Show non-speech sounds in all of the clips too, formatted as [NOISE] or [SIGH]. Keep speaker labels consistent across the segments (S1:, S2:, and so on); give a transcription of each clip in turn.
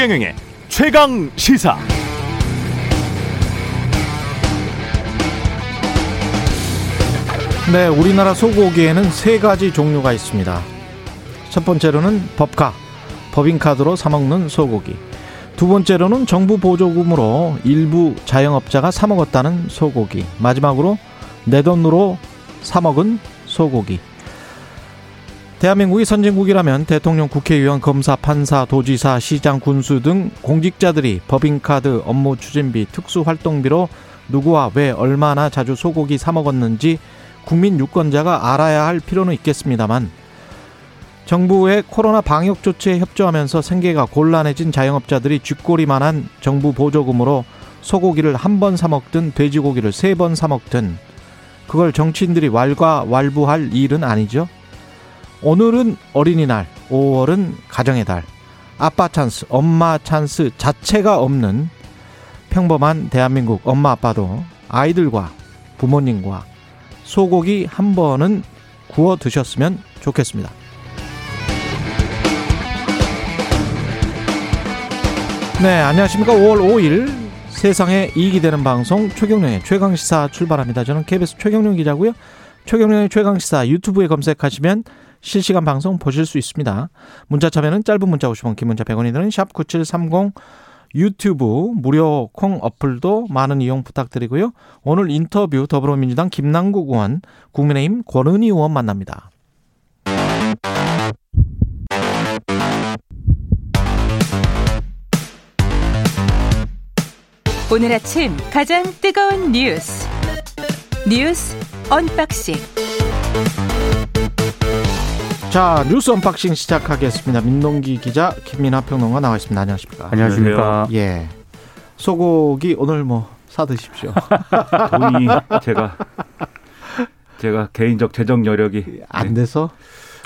S1: 최경영의 최강 시사.
S2: 네, 우리나라 소고기에는 세 가지 종류가 있습니다. 첫 번째로는 법카, 법인카드로 사먹는 소고기. 두 번째로는 정부 보조금으로 일부 자영업자가 사먹었다는 소고기. 마지막으로 내 돈으로 사먹은 소고기. 대한민국이 선진국이라면 대통령, 국회의원, 검사, 판사, 도지사, 시장, 군수 등 공직자들이 법인카드, 업무 추진비, 특수활동비로 누구와 왜 얼마나 자주 소고기 사 먹었는지 국민 유권자가 알아야 할 필요는 있겠습니다만 정부의 코로나 방역 조치에 협조하면서 생계가 곤란해진 자영업자들이 쥐꼬리만한 정부 보조금으로 소고기를 한 번 사 먹든 돼지고기를 세 번 사 먹든 그걸 정치인들이 왈가왈부할 일은 아니죠. 오늘은 어린이날, 5월은 가정의 달, 아빠 찬스, 엄마 찬스 자체가 없는 평범한 대한민국 엄마 아빠도 아이들과 부모님과 소고기 한 번은 구워 드셨으면 좋겠습니다. 네, 안녕하십니까. 5월 5일 세상에 이익이 되는 방송 최경령의 최강시사 출발합니다. 저는 KBS 최경령 기자고요. 최경령의 최강시사 유튜브에 검색하시면 실시간 방송 보실 수 있습니다. 문자 참여는 짧은 문자 50원, 긴 문자 100원이 드는 샵 9730 유튜브 무료 콩 어플도 많은 이용 부탁드리고요. 오늘 인터뷰 더불어민주당 김남국 의원, 국민의힘 권은희 의원 만납니다.
S3: 오늘 아침 가장 뜨거운 뉴스 뉴스 언박싱
S2: 자 뉴스 언박싱 시작하겠습니다. 민동기 기자 김민하 평론가 나와 있습니다. 안녕하십니까?
S4: 안녕하십니까?
S2: 예. 소고기 오늘 뭐 사 드십시오. [LAUGHS]
S4: 돈이 제가 제가 개인적 재정 여력이
S2: 안 돼서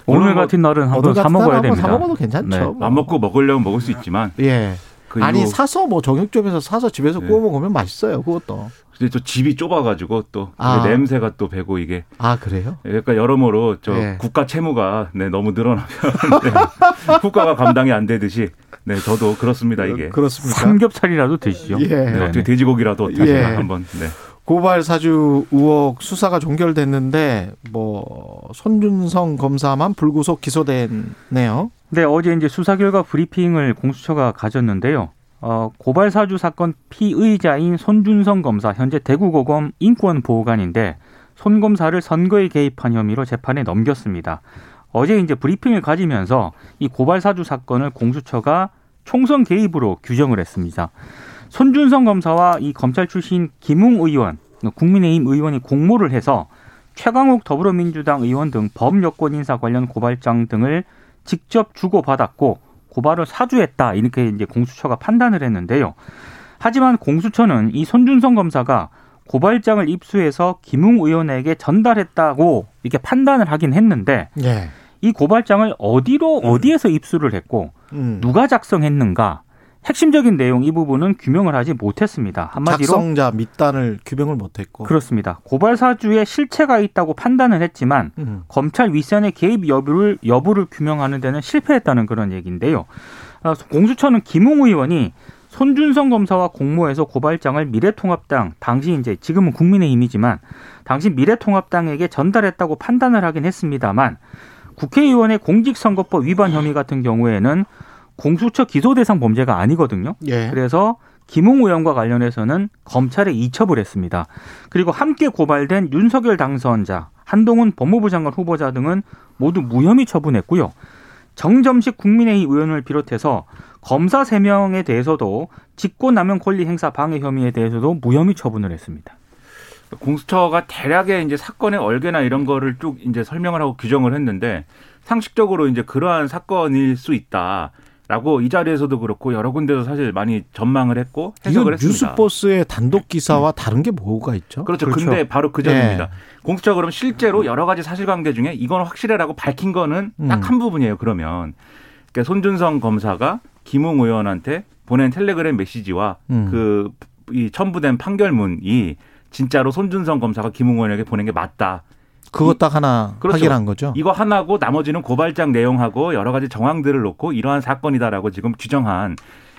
S4: 오늘
S5: 오늘 같은 날은 한번 사 먹어야 됩니다.
S2: 사 먹어도 괜찮죠.
S5: 네.
S2: 뭐.
S4: 안 먹고 먹으려면 먹을 수 있지만
S2: 예.
S4: 그
S2: 아니 사서 뭐 정육점에서 사서 집에서
S4: 네.
S2: 구워 먹으면 맛있어요. 그것도.
S4: 근데 또 집이 좁아가지고 또
S2: 아.
S4: 냄새가 또 배고 이게
S2: 아 그래요?
S4: 그러니까 여러모로 저
S2: 네.
S4: 국가 채무가 네, 너무 늘어나면 [LAUGHS] 네, 국가가 감당이 안 되듯이 네 저도 그렇습니다 이게
S2: 그렇습니까?
S5: 삼겹살이라도 드시죠.
S2: 예.
S4: 네,
S5: 네.
S4: 어떻게 돼지고기라도 어떻게
S2: 예.
S4: 한번 네.
S2: 고발 사주 의혹 수사가 종결됐는데 뭐 손준성 검사만 불구속 기소됐네요.
S5: 네, 어제 이제 수사 결과 브리핑을 공수처가 가졌는데요. 어, 고발 사주 사건 피의자인 손준성 검사 현재 대구고검 인권보호관인데 손 검사를 선거에 개입한 혐의로 재판에 넘겼습니다. 어제 이제 브리핑을 가지면서 이 고발 사주 사건을 공수처가 총선 개입으로 규정을 했습니다. 손준성 검사와 이 검찰 출신 김웅 의원, 국민의힘 의원이 공모를 해서 최강욱 더불어민주당 의원 등 범여권 인사 관련 고발장 등을 직접 주고받았고 고발을 사주했다 이렇게 이제 공수처가 판단을 했는데요. 하지만 공수처는 이 손준성 검사가 고발장을 입수해서 김웅 의원에게 전달했다고 이렇게 판단을 하긴 했는데
S2: 예.
S5: 이 고발장을 어디로 어디에서 입수를 했고
S2: 음.
S5: 누가 작성했는가 핵심적인 내용 이 부분은 규명을 하지 못했습니다. 한마디로
S2: 작성자 밑단을 규명을 못했고.
S5: 그렇습니다. 고발 사주에 실체가 있다고 판단을 했지만
S2: 음.
S5: 검찰 윗선의 개입 여부를 여부를 규명하는 데는 실패했다는 그런 얘기인데요. 아, 공수처는 김웅 의원이 손준성 검사와 공모해서 고발장을 미래통합당 당시 이제 지금은 국민의힘이지만 당시 미래통합당에게 전달했다고 판단을 하긴 했습니다만 국회의원의 공직선거법 위반 혐의 같은 경우에는 공수처 기소 대상 범죄가 아니거든요.
S2: 예.
S5: 그래서 김웅 의원과 관련해서는 검찰에 이첩을 했습니다. 그리고 함께 고발된 윤석열 당선자, 한동훈 법무부 장관 후보자 등은 모두 무혐의 처분했고요. 정점식 국민의힘 의원을 비롯해서 검사 3명에 대해서도 직권남용 권리 행사 방해 혐의에 대해서도 무혐의 처분을 했습니다.
S4: 공수처가 대략의 이제 사건의 얼개나 이런 거를 쭉 이제 설명을 하고 규정을 했는데 상식적으로 이제 그러한 사건일 수 있다. 라고 이 자리에서도 그렇고 여러 군데서 사실 많이 전망을 했고
S2: 이거
S4: 해석을 했습니다.
S2: 뉴스버스의 단독 기사와 다른 게 뭐가 있죠?
S4: 그렇죠.
S5: 그렇죠.
S4: 근데 바로 그 점입니다.
S2: 예.
S4: 공수처가 그럼 실제로 여러 가지 사실관계 중에 이건 확실해라고 밝힌 거는
S2: 음.
S4: 딱한 부분이에요. 그러면 그러니까 손준성 검사가 김웅 의원한테 보낸 텔레그램 메시지와
S2: 음.
S4: 그이 첨부된 판결문이 진짜로 손준성 검사가 김웅 의원에게 보낸 게 맞다.
S2: 그거 딱 하나
S4: 그렇죠.
S2: 확인한 거죠.
S4: 이거 하나고 나머지는 고발장 내용하고 여러 가지 정황들을 놓고 이러한 사건이다라고 지금 규정한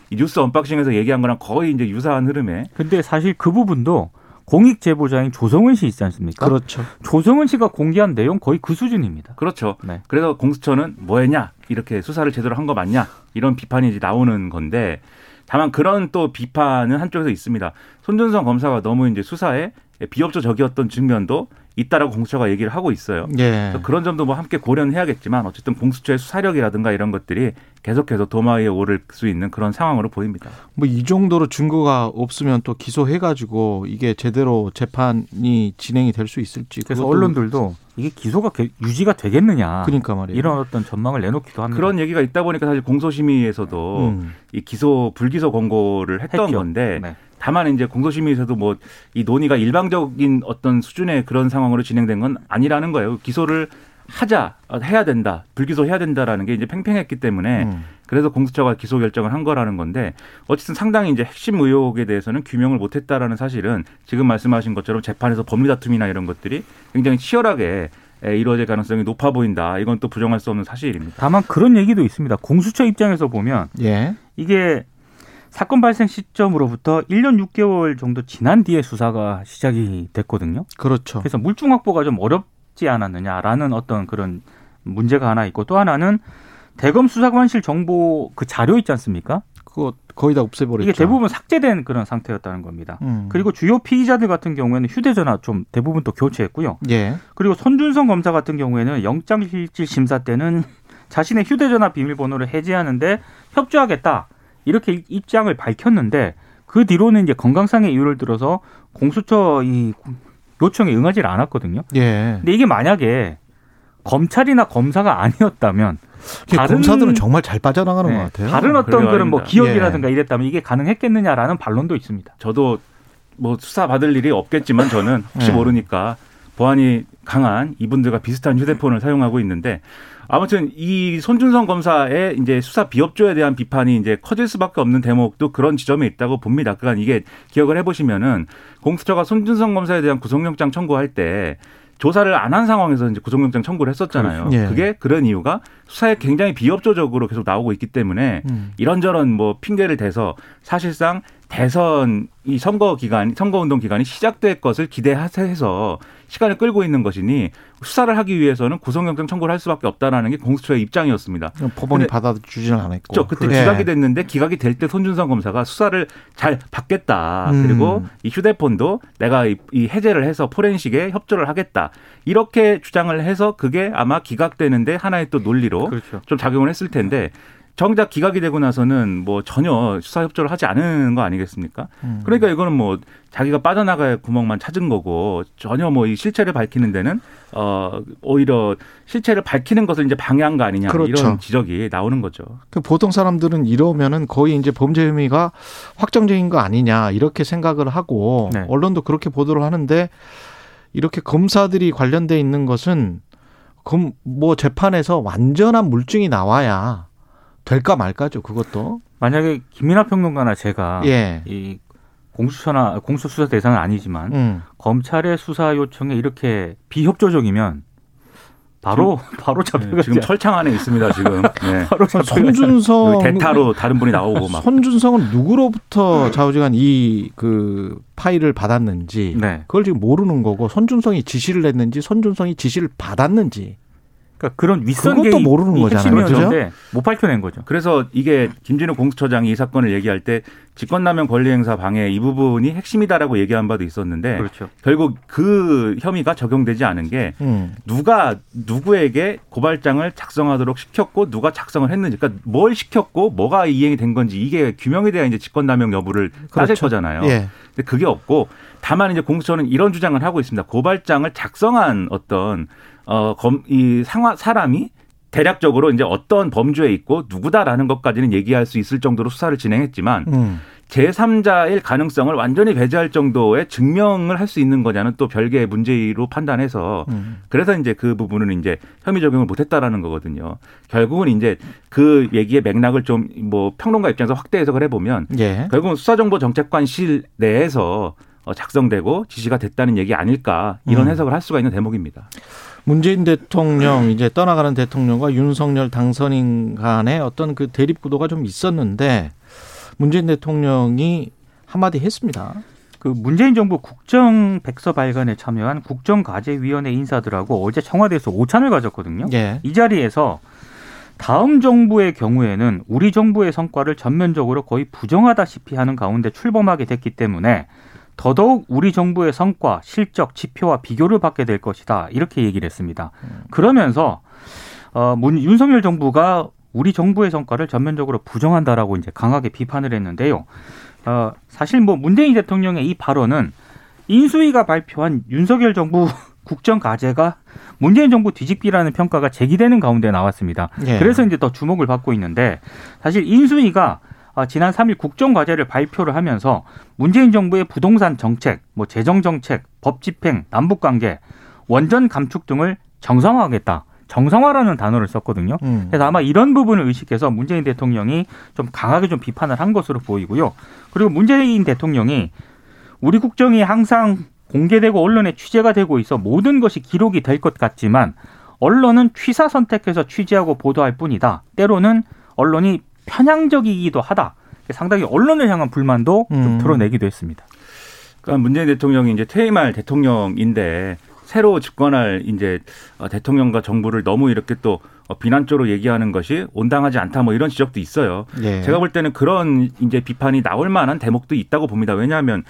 S4: 이 뉴스 언박싱에서 얘기한 거랑 거의 이제 유사한 흐름에
S5: 근데 사실 그 부분도 공익 제보자인 조성은 씨 있지 않습니까?
S2: 그렇죠.
S5: 조성은 씨가 공개한 내용 거의 그 수준입니다.
S4: 그렇죠.
S5: 네.
S4: 그래서 공수처는 뭐했냐 이렇게 수사를 제대로 한 거 맞냐 이런 비판이 이제 나오는 건데 다만 그런 또 비판은 한쪽에서 있습니다. 손준성 검사가 너무 이제 수사에 비협조적이었던 측면도 있다라고 공수처가 얘기를 하고 있어요.
S2: 예.
S4: 그래서 그런 점도 뭐 함께 고려는 해야겠지만 어쨌든 공수처의 수사력이라든가 이런 것들이 계속해서 도마 위에 오를 수 있는 그런 상황으로 보입니다.
S2: 뭐 이 정도로 증거가 없으면 또 기소해가지고 이게 제대로 재판이 진행이 될 수 있을지.
S5: 그래서 언론들도 이게 기소가 개- 유지가 되겠느냐
S2: 그러니까 말이에요.
S5: 이런 어떤 전망을 내놓기도 합니다.
S4: 그런 얘기가 있다 보니까 사실 공소심의에서도
S2: 음.
S4: 이 기소 불기소 권고를 했던
S5: 했죠.
S4: 건데
S5: 네.
S4: 다만 이제 공소심의에서도 뭐 이 논의가 일방적인 어떤 수준의 그런 상황으로 진행된 건 아니라는 거예요. 기소를 하자 어, 해야 된다 불기소 해야 된다라는 게 이제 팽팽했기 때문에
S2: 음.
S4: 그래서 공수처가 기소 결정을 한 거라는 건데 어쨌든 상당히 이제 핵심 의혹에 대해서는 규명을 못했다라는 사실은 지금 말씀하신 것처럼 재판에서 법리 다툼이나 이런 것들이 굉장히 치열하게 에, 이루어질 가능성이 높아 보인다. 이건 또 부정할 수 없는 사실입니다.
S5: 다만 그런 얘기도 있습니다. 공수처 입장에서 보면
S2: 예.
S5: 이게 사건 발생 시점으로부터 1년 6개월 정도 지난 뒤에 수사가 시작이 됐거든요.
S2: 그렇죠.
S5: 그래서 물증 확보가 좀 어렵지 않았느냐라는 어떤 그런 문제가 하나 있고 또 하나는 대검 수사관실 정보 그 자료 있지 않습니까?
S2: 그거 거의 다 없애버렸죠.
S5: 이게 대부분 삭제된 그런 상태였다는 겁니다.
S2: 음.
S5: 그리고 주요 피의자들 같은 경우에는 휴대전화 좀 대부분 또 교체했고요.
S2: 예.
S5: 그리고 손준성 검사 같은 경우에는 영장실질 심사 때는 [LAUGHS] 자신의 휴대전화 비밀번호를 해제하는데 협조하겠다 이렇게 입장을 밝혔는데 그 뒤로는 이제 건강상의 이유를 들어서 공수처 이 요청에 응하지 않았거든요.
S2: 예.
S5: 근데 이게 만약에 검찰이나 검사가 아니었다면 다른-
S2: 검사들은 정말 잘 빠져나가는
S5: 네,
S2: 것 같아요.
S5: 다른 어떤 그런 뭐
S4: 아닙니다.
S5: 기업이라든가 이랬다면 이게 가능했겠느냐라는 반론도 있습니다.
S4: 저도 뭐 수사 받을 일이 없겠지만 저는 혹시
S2: 네.
S4: 모르니까 보안이 강한 이분들과 비슷한 휴대폰을 사용하고 있는데 아무튼 이 손준성 검사의 이제 수사 비협조에 대한 비판이 이제 커질 수밖에 없는 대목도 그런 지점에 있다고 봅니다. 그러니까 이게 기억을 해보시면은 공수처가 손준성 검사에 대한 구속영장 청구할 때 조사를 안 한 상황에서 이제 구속영장 청구를 했었잖아요.
S2: 그렇죠. 예.
S4: 그게 그런 이유가 수사에 굉장히 비협조적으로 계속 나오고 있기 때문에
S2: 음.
S4: 이런저런 뭐 핑계를 대서 사실상 대선 이 선거 기간 선거 운동 기간이 시작될 것을 기대해서 시간을 끌고 있는 것이니 수사를 하기 위해서는 구속영장 청구를 할 수밖에 없다라는 게 공수처의 입장이었습니다.
S2: 법원이 받아주지는 않았고.
S4: 그렇죠. 그때
S2: 예.
S4: 기각이 됐는데 기각이 될 때 손준성 검사가 수사를 잘 받겠다.
S2: 음.
S4: 그리고 이 휴대폰도 내가 이, 이 해제를 해서 포렌식에 협조를 하겠다. 이렇게 주장을 해서 그게 아마 기각되는데 하나의 또 논리로
S5: 그렇죠.
S4: 좀 작용을 했을 텐데 정작 기각이 되고 나서는 뭐 전혀 수사 협조를 하지 않은 거 아니겠습니까?
S2: 음.
S4: 그러니까 이거는 뭐 자기가 빠져나갈 구멍만 찾은 거고 전혀 뭐 이 실체를 밝히는 데는 어 오히려 실체를 밝히는 것을 이제 방해한 거 아니냐
S2: 그렇죠.
S4: 이런 지적이 나오는 거죠.
S2: 그 보통 사람들은 이러면은 거의 이제 범죄 혐의가 확정적인 거 아니냐 이렇게 생각을 하고
S5: 네.
S2: 언론도 그렇게 보도를 하는데 이렇게 검사들이 관련돼 있는 것은 검 뭐 재판에서 완전한 물증이 나와야 될까 말까죠 그것도
S5: 만약에 김민하 평론가나 제가
S2: 예
S5: 이 공수처나 공수수사 대상은 아니지만
S2: 음.
S5: 검찰의 수사 요청에 이렇게 비협조적이면 바로 [LAUGHS] 바로 잡혀가지
S4: 지금 철창 안에 있습니다 지금. [LAUGHS] 네.
S5: 바로
S2: 손준성
S4: 대타로 다른 분이 나오고 [LAUGHS] 막.
S2: 손준성은 누구로부터 좌우지간 이 그 파일을 받았는지
S5: 네.
S2: 그걸 지금 모르는 거고 손준성이 지시를 했는지 손준성이 지시를 받았는지
S5: 그러니까 그런 윗선
S2: 그것도 모르는 거잖아요.
S5: 핵심이었는데 못 밝혀낸 거죠.
S4: 그래서 이게 김진우 공수처장이 이 사건을 얘기할 때 직권남용 권리행사 방해 이 부분이 핵심이다라고 얘기한 바도 있었는데
S5: 그렇죠.
S4: 결국 그 혐의가 적용되지 않은 게
S2: 음.
S4: 누가 누구에게 고발장을 작성하도록 시켰고 누가 작성을 했는지 그러니까 뭘 시켰고 뭐가 이행이 된 건지 이게 규명에 대한 이제 직권남용 여부를 따질
S2: 그렇죠.
S4: 거잖아요.
S2: 예.
S4: 근데 그게 없고 다만 이제 공수처는 이런 주장을 하고 있습니다. 고발장을 작성한 어떤 어 검 이 상화 사람이 대략적으로 이제 어떤 범주에 있고 누구다라는 것까지는 얘기할 수 있을 정도로 수사를 진행했지만
S2: 음.
S4: 제3자일 가능성을 완전히 배제할 정도의 증명을 할 수 있는 거냐는 또 별개의 문제로 판단해서
S2: 음.
S4: 그래서 이제 그 부분은 이제 혐의 적용을 못했다라는 거거든요. 결국은 이제 그 얘기의 맥락을 좀 뭐 평론가 입장에서 확대 해석을 해보면
S2: 예.
S4: 결국은 수사정보정책관실 내에서 어, 작성되고 지시가 됐다는 얘기 아닐까 이런
S2: 음.
S4: 해석을 할 수가 있는 대목입니다.
S2: 문재인 대통령 이제 떠나가는 대통령과 윤석열 당선인 간의 어떤 그 대립 구도가 좀 있었는데 문재인 대통령이 한마디 했습니다.
S5: 그 문재인 정부 국정 백서 발간에 참여한 국정과제위원회 인사들하고 어제 청와대에서 오찬을 가졌거든요.
S2: 예.
S5: 이 자리에서 다음 정부의 경우에는 우리 정부의 성과를 전면적으로 거의 부정하다시피 하는 가운데 출범하게 됐기 때문에 더더욱 우리 정부의 성과, 실적, 지표와 비교를 받게 될 것이다. 이렇게 얘기를 했습니다. 그러면서 어, 문, 윤석열 정부가 우리 정부의 성과를 전면적으로 부정한다라고 이제 강하게 비판을 했는데요. 어, 사실 뭐 문재인 대통령의 이 발언은 인수위가 발표한 윤석열 정부 [LAUGHS] 국정 과제가 문재인 정부 뒤집기라는 평가가 제기되는 가운데 나왔습니다.
S2: 예.
S5: 그래서 이제 더 주목을 받고 있는데 사실 인수위가 아, 지난 3일 국정 과제를 발표를 하면서 문재인 정부의 부동산 정책, 뭐 재정 정책, 법 집행, 남북 관계, 원전 감축 등을 정상화하겠다. 정상화라는 단어를 썼거든요.
S2: 음.
S5: 그래서 아마 이런 부분을 의식해서 문재인 대통령이 좀 강하게 좀 비판을 한 것으로 보이고요. 그리고 문재인 대통령이 우리 국정이 항상 공개되고 언론에 취재가 되고 있어 모든 것이 기록이 될 것 같지만 언론은 취사 선택해서 취재하고 보도할 뿐이다. 때로는 언론이 편향적이기도 하다. 상당히 언론을 향한 불만도 좀
S2: 음.
S5: 드러내기도 했습니다.
S4: 그러니까 문재인 대통령이 이제 퇴임할 대통령인데 새로 집권할 이제 어, 대통령과 정부를 너무 이렇게 또 어, 비난적으로 얘기하는 것이 온당하지 않다 뭐 이런 지적도 있어요.
S2: 예.
S4: 제가 볼 때는 그런 이제 비판이 나올 만한 대목도 있다고 봅니다. 왜냐하면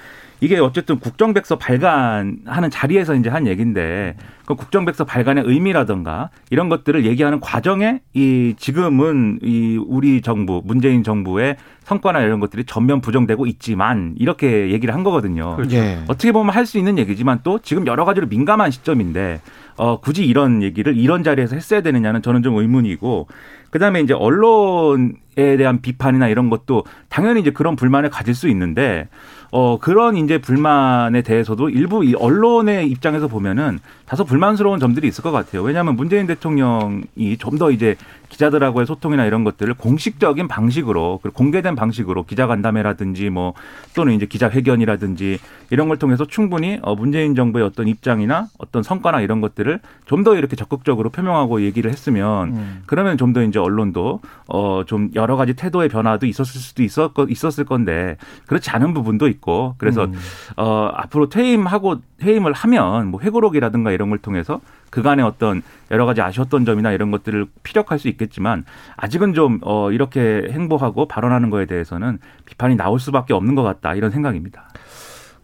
S4: 이게 어쨌든 국정백서 발간하는 자리에서 이제 한 얘기인데 그 국정백서 발간의 의미라든가 이런 것들을 얘기하는 과정에 이 지금은 이 우리 정부 문재인 정부의 성과나 이런 것들이 전면 부정되고 있지만 이렇게 얘기를 한 거거든요.
S2: 예.
S4: 어떻게 보면 할 수 있는 얘기지만 또 지금 여러 가지로 민감한 시점인데 어, 굳이 이런 얘기를 이런 자리에서 했어야 되느냐는 저는 좀 의문이고 그다음에 이제 언론에 대한 비판이나 이런 것도 당연히 이제 그런 불만을 가질 수 있는데 어 그런 이제 불만에 대해서도 일부 이 언론의 입장에서 보면은 다소 불만스러운 점들이 있을 것 같아요. 왜냐하면 문재인 대통령이 좀 더 이제 기자들하고의 소통이나 이런 것들을 공식적인 방식으로 그리고 공개된 방식으로 기자간담회라든지 뭐 또는 이제 기자회견이라든지 이런 걸 통해서 충분히 어 문재인 정부의 어떤 입장이나 어떤 성과나 이런 것들을 좀 더 이렇게 적극적으로 표명하고 얘기를 했으면
S2: 음.
S4: 그러면 좀 더 이제 언론도 어좀 여러 가지 태도의 변화도 있었을 수도 있었 있었을 건데 그렇지 않은 부분도 있고 그래서
S2: 음.
S4: 어 앞으로 퇴임하고 퇴임을 하면 뭐 회고록이라든가 이런 걸 통해서 그간의 어떤 여러 가지 아쉬웠던 점이나 이런 것들을 피력할 수 있겠지만 아직은 좀 어 이렇게 행보하고 발언하는 거에 대해서는 비판이 나올 수밖에 없는 것 같다 이런 생각입니다.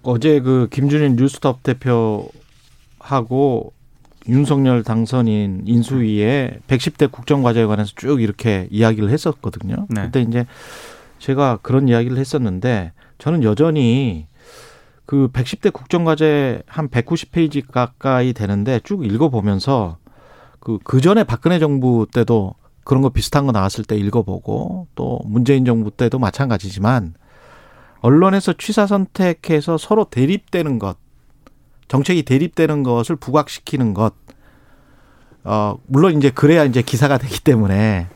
S2: 어제 그 김준일 뉴스톱 대표하고 윤석열 당선인 인수위에 110대 국정과제에 관해서 쭉 이렇게 이야기를 했었거든요.
S5: 네.
S2: 그때 이제 제가 그런 이야기를 했었는데 저는 여전히 그 110대 국정과제 한 190페이지 가까이 되는데 쭉 읽어보면서 그, 그 전에 박근혜 정부 때도 그런 거 비슷한 거 나왔을 때 읽어보고 또 문재인 정부 때도 마찬가지지만 언론에서 취사 선택해서 서로 대립되는 것, 정책이 대립되는 것을 부각시키는 것, 어, 물론 이제 그래야 이제 기사가 되기 때문에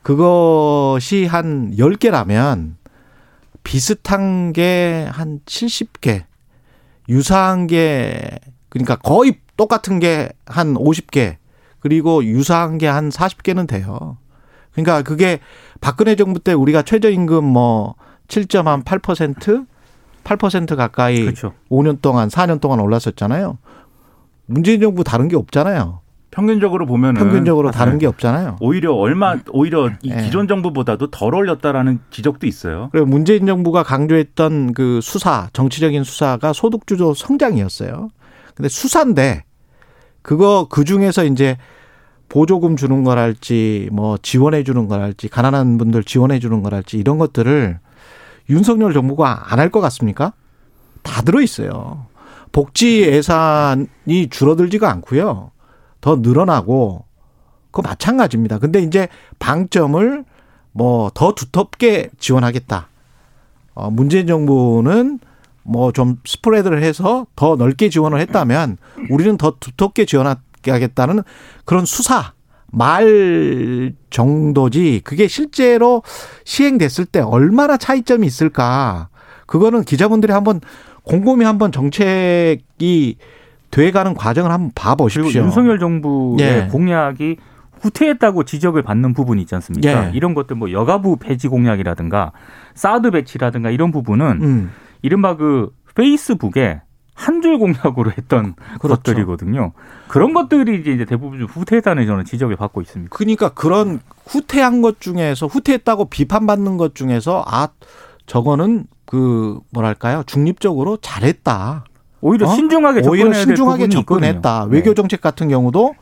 S2: 그것이 한 10개라면 비슷한 게 한 70개, 유사한 게, 그러니까 거의 똑같은 게 한 50개, 그리고 유사한 게 한 40개는 돼요. 그러니까 그게 박근혜 정부 때 우리가 최저임금 뭐 7.8% 8% 가까이
S5: 그렇죠.
S2: 5년 동안 4년 동안 올랐었잖아요. 문재인 정부 다른 게 없잖아요.
S4: 평균적으로 보면은
S2: 평균적으로
S4: 사실
S2: 다른 게 없잖아요.
S4: 오히려 얼마 오히려 이
S2: 예.
S4: 기존 정부보다도 덜 올렸다라는 지적도 있어요.
S2: 그리고 문재인 정부가 강조했던 그 수사, 정치적인 수사가 소득 주도 성장이었어요. 근데 수사인데 그거 그 중에서 이제 보조금 주는 거랄지 뭐 지원해 주는 거랄지 가난한 분들 지원해 주는 거랄지 이런 것들을 윤석열 정부가 안 할 것 같습니까? 다 들어 있어요. 복지 예산이 줄어들지가 않고요. 더 늘어나고 그거 마찬가지입니다. 근데 이제 방점을 뭐 더 두텁게 지원하겠다. 어, 문재인 정부는 뭐 좀 스프레드를 해서 더 넓게 지원을 했다면 우리는 더 두텁게 지원하겠다는 그런 수사 말 정도지 그게 실제로 시행됐을 때 얼마나 차이점이 있을까 그거는 기자분들이 한번 곰곰이 한번 정책이 돼가는 과정을 한번 봐보십시오.
S5: 윤석열 정부의
S2: 예.
S5: 공약이 후퇴했다고 지적을 받는 부분이 있지 않습니까?
S2: 예.
S5: 이런 것들 뭐 여가부 폐지 공약이라든가 사드 배치라든가 이런 부분은
S2: 음.
S5: 이른바 그 페이스북에 한 줄 공약으로 했던
S2: 그렇죠.
S5: 것들이거든요. 그런 것들이 이제 대부분 좀 후퇴했다는 저는 지적을 받고 있습니다.
S2: 그러니까 그런 후퇴한 것 중에서 후퇴했다고 비판받는 것 중에서 아 저거는 그 뭐랄까요 중립적으로 잘했다.
S5: 오히려
S2: 어?
S5: 신중하게
S2: 오히려
S5: 접근해야 될
S2: 신중하게 접근했다.
S5: 있거든요.
S2: 외교
S5: 네.
S2: 정책 같은 경우도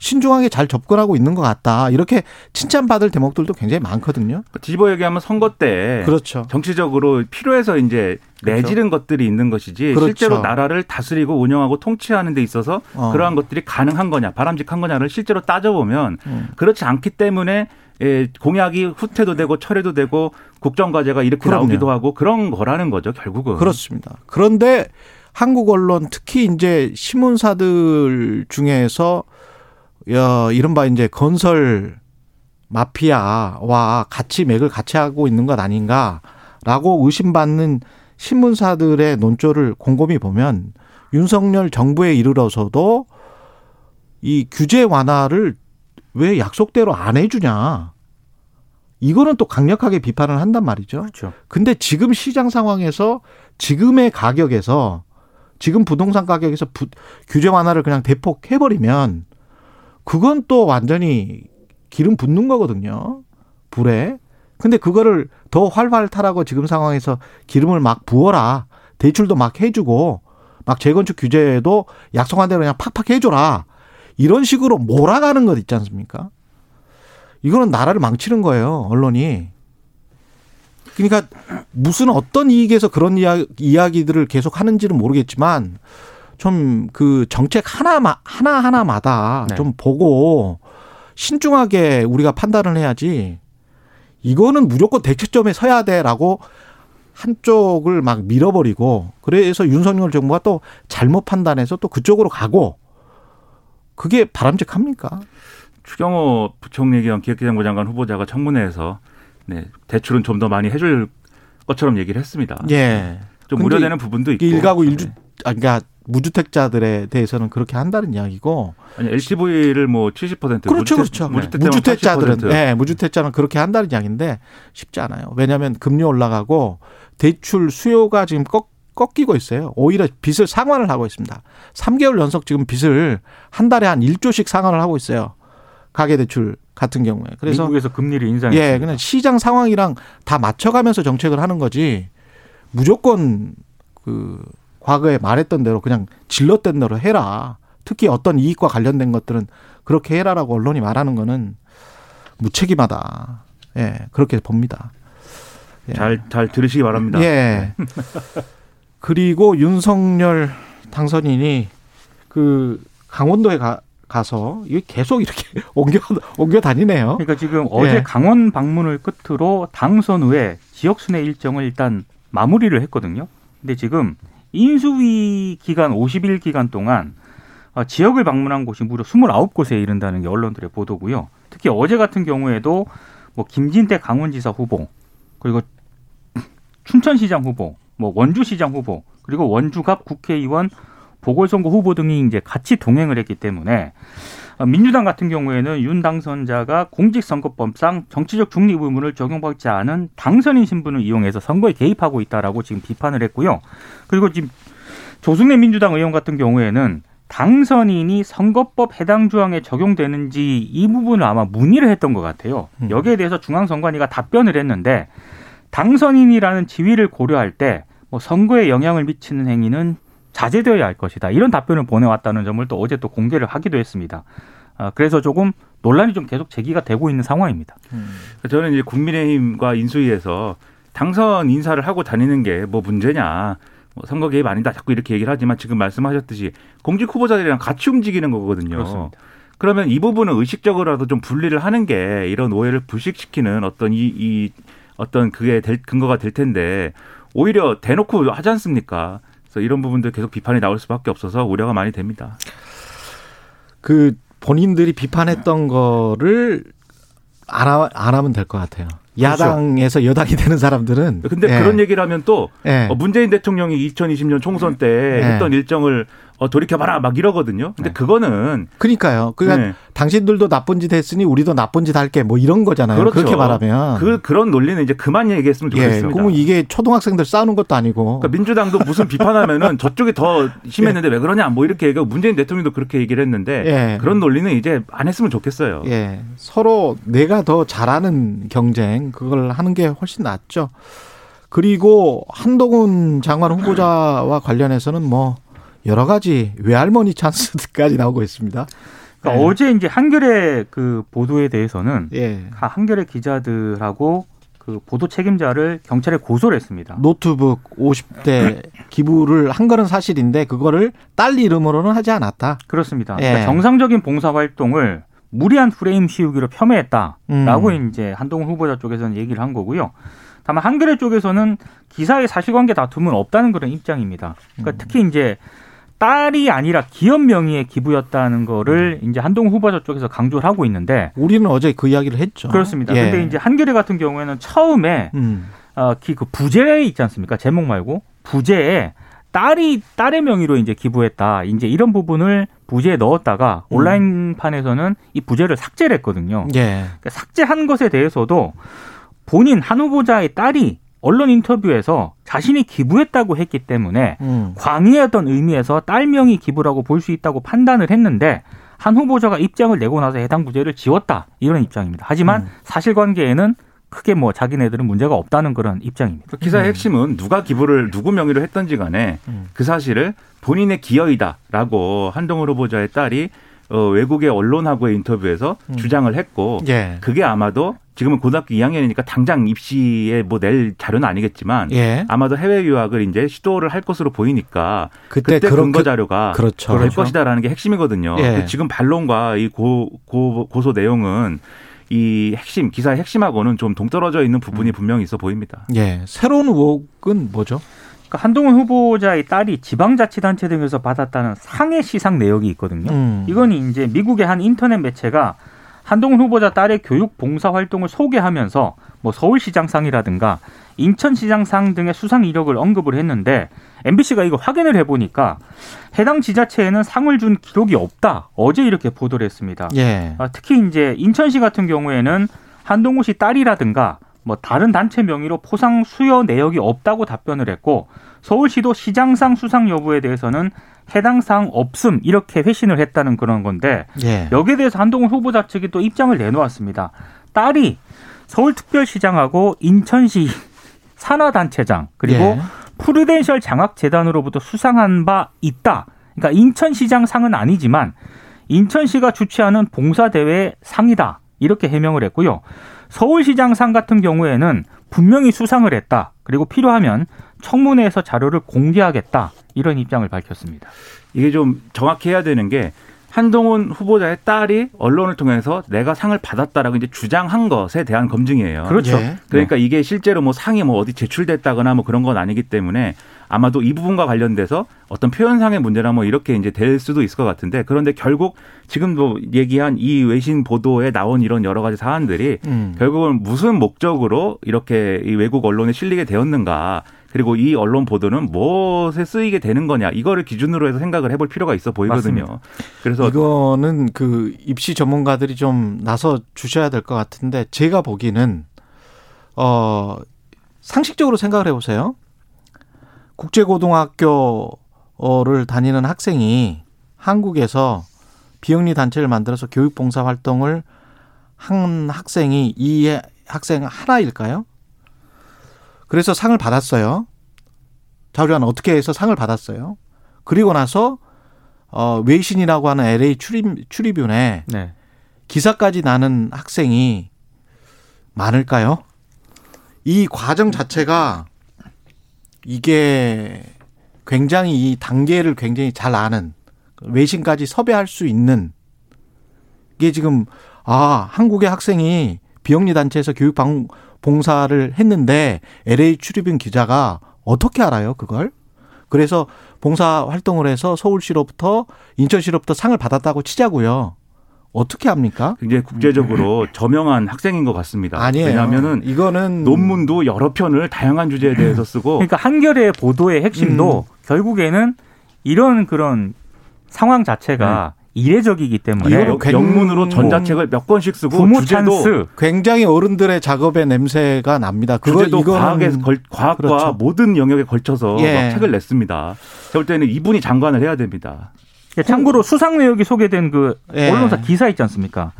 S2: 신중하게 잘 접근하고 있는 것 같다. 이렇게 칭찬받을 대목들도 굉장히 많거든요.
S4: 뒤집어 얘기하면 선거 때
S2: 그렇죠.
S4: 정치적으로 필요해서 이제 내지른 것들이 있는 것이지
S2: 그렇죠.
S4: 실제로 나라를 다스리고 운영하고 통치하는 데 있어서
S2: 어.
S4: 그러한 것들이 가능한 거냐 바람직한 거냐를 실제로 따져보면
S2: 음.
S4: 그렇지 않기 때문에 예, 공약이 후퇴도 되고 철회도 되고 국정과제가 이렇게
S2: 그럼요.
S4: 나오기도 하고 그런 거라는 거죠 결국은
S2: 그렇습니다. 그런데 한국 언론 특히 이제 신문사들 중에서 야, 이른바 이제 건설 마피아와 같이 맥을 같이 하고 있는 것 아닌가라고 의심받는 신문사들의 논조를 곰곰이 보면 윤석열 정부에 이르러서도 이 규제 완화를 왜 약속대로 안 해주냐. 이거는 또 강력하게 비판을 한단 말이죠.
S5: 그렇죠.
S2: 근데 지금 시장 상황에서 지금의 가격에서 지금 부동산 가격에서 부- 규제 완화를 그냥 대폭 해버리면 그건 또 완전히 기름 붓는 거거든요. 불에. 근데 그거를 더 활활 타라고 지금 상황에서 기름을 막 부어라. 대출도 막 해주고 막 재건축 규제도 약속한 대로 그냥 팍팍 해줘라. 이런 식으로 몰아가는 것 있지 않습니까? 이거는 나라를 망치는 거예요, 언론이. 그러니까 무슨 어떤 이익에서 그런 이야, 이야기들을 계속 하는지는 모르겠지만 좀 그 정책 하나 하나 하나마다
S5: 네.
S2: 좀 보고 신중하게 우리가 판단을 해야지. 이거는 무조건 대책점에 서야 돼라고 한쪽을 막 밀어버리고 그래서 윤석열 정부가 또 잘못 판단해서 또 그쪽으로 가고 그게 바람직합니까?
S4: 추경호 부총리 겸 기획재정부 장관 후보자가 청문회에서 네, 대출은 좀 더 많이 해줄 것처럼 얘기를 했습니다.
S2: 예.
S4: 좀
S2: 근데
S4: 우려되는 부분도 있고.
S2: 일가구 일주
S4: 네.
S2: 아 그러니까 무주택자들에 대해서는 그렇게 한다는 이야기고.
S4: 아니 LTV를 뭐 70%
S2: 그렇죠
S4: 무주택,
S2: 그렇죠.
S4: 무주택자만
S2: 무주택자들은
S4: 80%.
S2: 네, 무주택자는 그렇게 한다는 이야기인데 쉽지 않아요. 왜냐하면 금리 올라가고 대출 수요가 지금 꺾, 꺾이고 있어요. 오히려 빚을 상환을 하고 있습니다. 3개월 연속 지금 빚을 한 달에 한 1조씩 상환을 하고 있어요. 가계 대출 같은 경우에. 그래서
S5: 미국에서 금리를 인상했습니다.
S2: 예, 그냥 시장 상황이랑 다 맞춰가면서 정책을 하는 거지 무조건 그 과거에 말했던 대로 그냥 질렀던 대로 해라. 특히 어떤 이익과 관련된 것들은 그렇게 해라라고 언론이 말하는 거는 무책임하다. 예, 그렇게 봅니다. 예.
S4: 잘, 잘 들으시기 바랍니다.
S2: 예. [LAUGHS] 그리고 윤석열 당선인이 그 강원도에 가, 가서 이게 계속 이렇게 [LAUGHS] 옮겨 옮겨 다니네요.
S5: 그러니까 지금 어제
S2: 예.
S5: 강원 방문을 끝으로 당선 후에 지역 순회 일정을 일단 마무리를 했거든요. 근데 지금 인수위 기간 50일 기간 동안 어, 지역을 방문한 곳이 무려 29곳에 이른다는 게 언론들의 보도고요. 특히 어제 같은 경우에도 뭐 김진태 강원지사 후보 그리고 춘천시장 후보, 뭐 원주시장 후보 그리고 원주갑 국회의원 보궐선거 후보 등이 이제 같이 동행을 했기 때문에 어, 민주당 같은 경우에는 윤 당선자가 공직선거법상 정치적 중립 의무를 적용받지 않은 당선인 신분을 이용해서 선거에 개입하고 있다라고 지금 비판을 했고요. 그리고 지금 조승래 민주당 의원 같은 경우에는 당선인이 선거법 해당 조항에 적용되는지 이 부분을 아마 문의를 했던 것 같아요.
S2: 음.
S5: 여기에 대해서 중앙선관위가 답변을 했는데 당선인이라는 지위를 고려할 때 뭐 선거에 영향을 미치는 행위는 자제되어야 할 것이다. 이런 답변을 보내왔다는 점을 또 어제 또 공개를 하기도 했습니다. 아, 그래서 조금 논란이 좀 계속 제기가 되고 있는 상황입니다.
S4: 저는 이제 국민의힘과 인수위에서 당선 인사를 하고 다니는 게 뭐 문제냐. 뭐 선거 개입 아니다. 자꾸 이렇게 얘기를 하지만 지금 말씀하셨듯이 공직 후보자들이랑 같이 움직이는 거거든요.
S5: 그렇습니다.
S4: 그러면 이 부분은 의식적으로라도 좀 분리를 하는 게 이런 오해를 불식시키는 어떤 이, 이 어떤 그게 될, 근거가 될 텐데 오히려 대놓고 하지 않습니까? 그래서 이런 부분들 계속 비판이 나올 수밖에 없어서 우려가 많이 됩니다.
S2: 그 본인들이 비판했던 거를 안, 하, 안 하면 될 것 같아요. 야당에서 여당이 되는 사람들은.
S4: 근데
S2: 예.
S4: 그런 얘기를 하면 또
S2: 예.
S4: 어, 문재인 대통령이 2020년 총선 때
S2: 네.
S4: 했던 일정을 어, 돌이켜봐라 막 이러거든요. 근데
S5: 네.
S4: 그거는
S2: 그러니까요. 그러니까
S4: 네.
S2: 당신들도 나쁜 짓 했으니 우리도 나쁜 짓 할게 뭐 이런 거잖아요.
S4: 그렇죠.
S2: 그렇게 말하면.
S4: 그 그런 논리는 이제 그만 얘기했으면
S2: 예.
S4: 좋겠습니다.
S2: 그러면 이게 초등학생들 싸우는 것도 아니고.
S4: 그러니까 민주당도 무슨 비판하면은 [LAUGHS] 저쪽이 더 심했는데 왜 그러냐 뭐 이렇게 얘기하고 문재인 대통령도 그렇게 얘기를 했는데
S2: 예.
S4: 그런 논리는 이제 안 했으면 좋겠어요.
S2: 예. 서로 내가 더 잘하는 경쟁 그걸 하는 게 훨씬 낫죠. 그리고 한동훈 장관 후보자와 관련해서는 뭐 여러 가지 외할머니 찬스까지 나오고 있습니다.
S5: 그러니까
S2: 예.
S5: 어제 이제 한겨레 그 보도에 대해서는
S2: 예.
S5: 한겨레 기자들하고 그 보도 책임자를 경찰에 고소를 했습니다.
S2: 노트북 50대 [CLEARS THROAT] 기부를 한 거는 사실인데 그거를 딸 이름으로는 하지 않았다.
S5: 그렇습니다.
S2: 예.
S5: 그러니까 정상적인 봉사 활동을 무리한 프레임 씌우기로 폄훼했다라고
S2: 음.
S5: 이제 한동훈 후보자 쪽에서는 얘기를 한 거고요. 다만 한겨레 쪽에서는 기사의 사실관계 다툼은 없다는 그런 입장입니다. 그러니까
S2: 음.
S5: 특히 이제 딸이 아니라 기업 명의의 기부였다는 거를
S2: 음.
S5: 이제 한동훈 후보자 쪽에서 강조를 하고 있는데
S2: 우리는 어제 그 이야기를 했죠.
S5: 그렇습니다.
S2: 예.
S5: 근데 이제 한겨레 같은 경우에는 처음에
S2: 음.
S5: 어, 기- 그 부재 있지 않습니까? 제목 말고 부재에 딸이 딸의 명의로 이제 기부했다. 이제 이런 부분을 부재에 넣었다가
S2: 음.
S5: 온라인판에서는 이 부재를 삭제를 했거든요.
S2: 예.
S5: 그러니까 삭제한 것에 대해서도 본인 한 후보자의 딸이 언론 인터뷰에서 자신이 기부했다고 했기 때문에
S2: 음.
S5: 광의했던 의미에서 딸 명의 기부라고 볼 수 있다고 판단을 했는데 한 후보자가 입장을 내고 나서 해당 부재를 지웠다 이런 입장입니다. 하지만
S2: 음.
S5: 사실관계에는 크게 뭐 자기네들은 문제가 없다는 그런 입장입니다.
S4: 그 기사의 핵심은 누가 기부를 누구 명의로 했던지 간에
S2: 음.
S4: 그 사실을 본인의 기여이다라고 한동훈 후보자의 딸이 어, 외국의 언론하고의 인터뷰에서
S2: 음.
S4: 주장을 했고
S2: 예.
S4: 그게 아마도 지금은 고등학교 2학년이니까 당장 입시에 뭐 낼 자료는 아니겠지만
S2: 예.
S4: 아마도 해외 유학을 이제 시도를 할 것으로 보이니까
S2: 그때,
S4: 그때
S2: 그런
S4: 근거
S2: 그-
S4: 자료가
S2: 그렇죠.
S4: 될
S2: 그렇죠.
S4: 것이다라는 게 핵심이거든요.
S2: 예.
S4: 그 지금 반론과 이 고, 고, 고소 내용은 이 핵심 기사의 핵심하고는 좀 동떨어져 있는
S2: 음.
S4: 부분이 분명히 있어 보입니다.
S2: 예. 새로운 의혹은 뭐죠?
S5: 그러니까 한동훈 후보자의 딸이 지방자치단체 등에서 받았다는 상해 시상 내역이 있거든요.
S2: 음.
S5: 이건 이제 미국의 한 인터넷 매체가 한동훈 후보자 딸의 교육 봉사 활동을 소개하면서 뭐 서울시장상이라든가 인천시장상 등의 수상 이력을 언급을 했는데 MBC가 이거 확인을 해보니까 해당 지자체에는 상을 준 기록이 없다. 어제 이렇게 보도를 했습니다.
S2: 예.
S5: 아, 특히 이제 인천시 같은 경우에는 한동훈 씨 딸이라든가 뭐 다른 단체 명의로 포상 수여 내역이 없다고 답변을 했고 서울시도 시장상 수상 여부에 대해서는 해당 사항 없음 이렇게 회신을 했다는 그런 건데
S2: 예.
S5: 여기에 대해서 한동훈 후보자 측이 또 입장을 내놓았습니다. 딸이 서울특별시장하고 인천시 [LAUGHS] 산하단체장 그리고
S2: 예.
S5: 프루덴셜 장학재단으로부터 수상한 바 있다. 그러니까 인천시장 상은 아니지만 인천시가 주최하는 봉사대회 상이다. 이렇게 해명을 했고요. 서울시장 상 같은 경우에는 분명히 수상을 했다. 그리고 필요하면 청문회에서 자료를 공개하겠다. 이런 입장을 밝혔습니다.
S4: 이게 좀 정확히 해야 되는 게 한동훈 후보자의 딸이 언론을 통해서 내가 상을 받았다라고 이제 주장한 것에 대한 검증이에요.
S5: 그렇죠.
S2: 예.
S4: 그러니까 이게 실제로 뭐 상이 뭐 어디 제출됐다거나 뭐 그런 건 아니기 때문에 아마도 이 부분과 관련돼서 어떤 표현상의 문제나 뭐 이렇게 이제 될 수도 있을 것 같은데 그런데 결국 지금도 얘기한 이 외신 보도에 나온 이런 여러 가지 사안들이
S2: 음.
S4: 결국은 무슨 목적으로 이렇게 이 외국 언론에 실리게 되었는가 그리고 이 언론 보도는 무엇에 쓰이게 되는 거냐 이거를 기준으로 해서 생각을 해볼 필요가 있어 보이거든요.
S5: 맞습니다.
S4: 그래서
S2: 이거는 그 입시 전문가들이 좀 나서 주셔야 될 것 같은데 제가 보기에는 어 상식적으로 생각을 해보세요. 국제고등학교를 다니는 학생이 한국에서 비영리 단체를 만들어서 교육 봉사 활동을 한 학생이 이 학생 하나일까요? 그래서 상을 받았어요. 자우리안 어떻게 해서 상을 받았어요. 그리고 나서 어, 외신이라고 하는 LA 출입, 출입윤에
S5: 네.
S2: 기사까지 나는 학생이 많을까요? 이 과정 자체가 이게 굉장히 이 단계를 굉장히 잘 아는 외신까지 섭외할 수 있는 이게 지금 아 한국의 학생이 비영리 단체에서 교육 방 봉사를 했는데 LA 출입인 기자가 어떻게 알아요 그걸? 그래서 봉사 활동을 해서 서울시로부터 인천시로부터 상을 받았다고 치자고요. 어떻게 합니까?
S4: 굉장히 국제적으로 저명한 학생인 것 같습니다.
S2: 아니에요.
S4: 왜냐하면은
S2: 이거는
S4: 논문도 여러 편을 다양한 주제에 대해서 쓰고
S5: 그러니까 한겨레 보도의 핵심도 결국에는 이런 그런 상황 자체가 이례적이기 때문에
S4: 영- 영문으로 전자책을 몇 권씩 쓰고
S5: 부모
S4: 주제도
S5: 찬스
S2: 굉장히 어른들의 작업의 냄새가 납니다. 그거
S4: 주제도 과학에 걸, 과학과
S2: 그렇죠.
S4: 모든 영역에 걸쳐서
S2: 예.
S4: 막 책을 냈습니다. 제가 볼 때는 이분이 장관을 해야 됩니다.
S5: 예, 참고로 수상 내역이 소개된 그
S2: 예.
S5: 언론사 기사 있지 않습니까?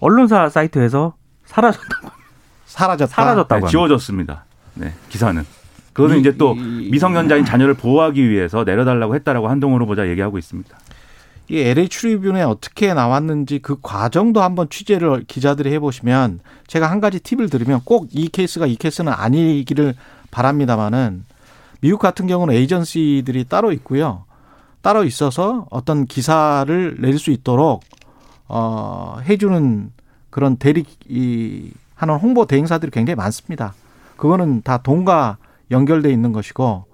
S5: 언론사 사이트에서 사라졌다고
S2: 사라졌다.
S5: 사라졌다고
S4: 네. 지워졌습니다. 네, 기사는. 그거는
S2: 이-
S4: 이제 또
S2: 이-
S4: 미성년자인 자녀를 보호하기 위해서 내려달라고 했다라고 한동훈 후보자 얘기하고 있습니다.
S2: 이 LA 출입윤에 어떻게 나왔는지 그 과정도 한번 취재를 기자들이 해보시면 제가 한 가지 팁을 드리면 꼭 이 케이스가 이 케이스는 아니기를 바랍니다만은 미국 같은 경우는 에이전시들이 따로 있고요. 따로 있어서 어떤 기사를 낼 수 있도록 어 해주는 그런 대리 이 하는 홍보 대행사들이 굉장히 많습니다. 그거는 다 돈과 연결돼 있는 것이고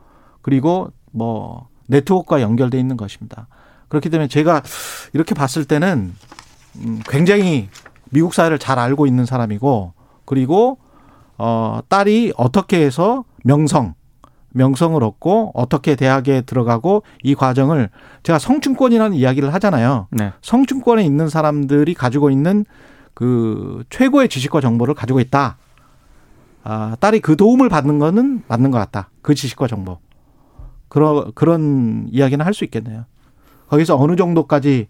S2: 그리고 뭐 네트워크와 연결돼 있는 것입니다. 그렇기 때문에 제가 이렇게 봤을 때는 음, 굉장히 미국 사회를 잘 알고 있는 사람이고 그리고 어 딸이 어떻게 해서 명성 명성을 얻고 어떻게 대학에 들어가고 이 과정을 제가 성층권이라는 이야기를 하잖아요.
S5: 네.
S2: 성층권에 있는 사람들이 가지고 있는 그 최고의 지식과 정보를 가지고 있다. 아, 딸이 그 도움을 받는 거는 맞는 것 같다. 그 지식과 정보. 그런 그런 이야기는 할 수 있겠네요. 거기서 어느 정도까지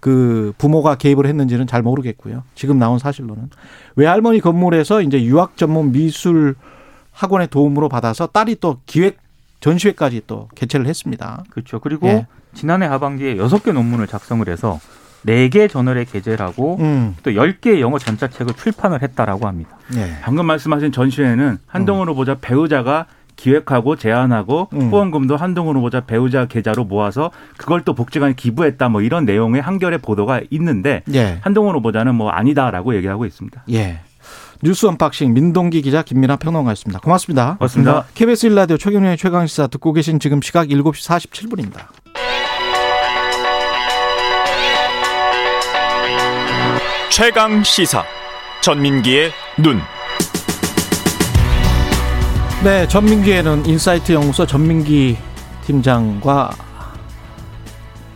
S2: 그 부모가 개입을 했는지는 잘 모르겠고요. 지금 나온 사실로는 외할머니 건물에서 이제 유학 전문 미술 학원의 도움으로 받아서 딸이 또 기획 전시회까지 또 개최를 했습니다.
S5: 그렇죠. 그리고
S2: 예.
S5: 지난해 하반기에 여섯 개 논문을 작성을 해서 네 개 저널에 게재를 하고
S2: 음,
S5: 또 열 개의 영어 전자책을 출판을 했다라고 합니다.
S2: 예.
S4: 방금 말씀하신 전시회는 한동훈 후보자 배우자가 기획하고 제안하고
S2: 음.
S4: 후원금도 한동훈 후보자 배우자 계좌로 모아서 그걸 또 복지관에 기부했다 뭐 이런 내용의 한겨레 보도가 있는데
S2: 예.
S4: 한동훈 후보자는 뭐 아니다라고 얘기하고 있습니다.
S2: 예. 뉴스 언박싱 민동기 기자 김민하 평론가였습니다. 고맙습니다.
S4: 고맙습니다.
S2: KBS 1라디오 최경영의 최강시사 듣고 계신 지금 시각 7시 47분입니다.
S1: 최강 시사 전민기의 눈.
S2: 네, 전민기의 눈 인사이트 연구소 전민기 팀장과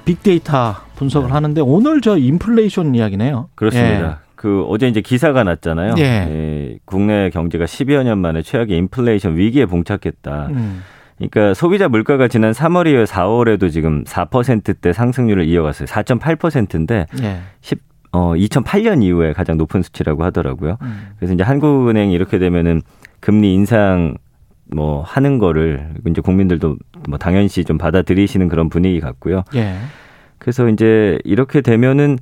S2: 빅데이터 분석을 하는데 오늘 저 인플레이션 이야기네요.
S6: 그렇습니다. 그 어제 이제 기사가 났잖아요.
S2: 예.
S6: 예, 국내 경제가 10여 년 만에 최악의 인플레이션 위기에 봉착했다.
S2: 예. 음,
S6: 그러니까 소비자 물가가 지난 3월 이후 4월에도 지금 4%대 상승률을 이어갔어요. 4.8%인데
S2: 예.
S6: 10, 어, 2008년 이후에 가장 높은 수치라고 하더라고요.
S2: 음,
S6: 그래서 이제 한국은행이 이렇게 되면은 금리 인상 뭐 하는 거를 이제 국민들도 뭐 당연시 좀 받아들이시는 그런 분위기 같고요.
S2: 예.
S6: 그래서 이제 이렇게 되면은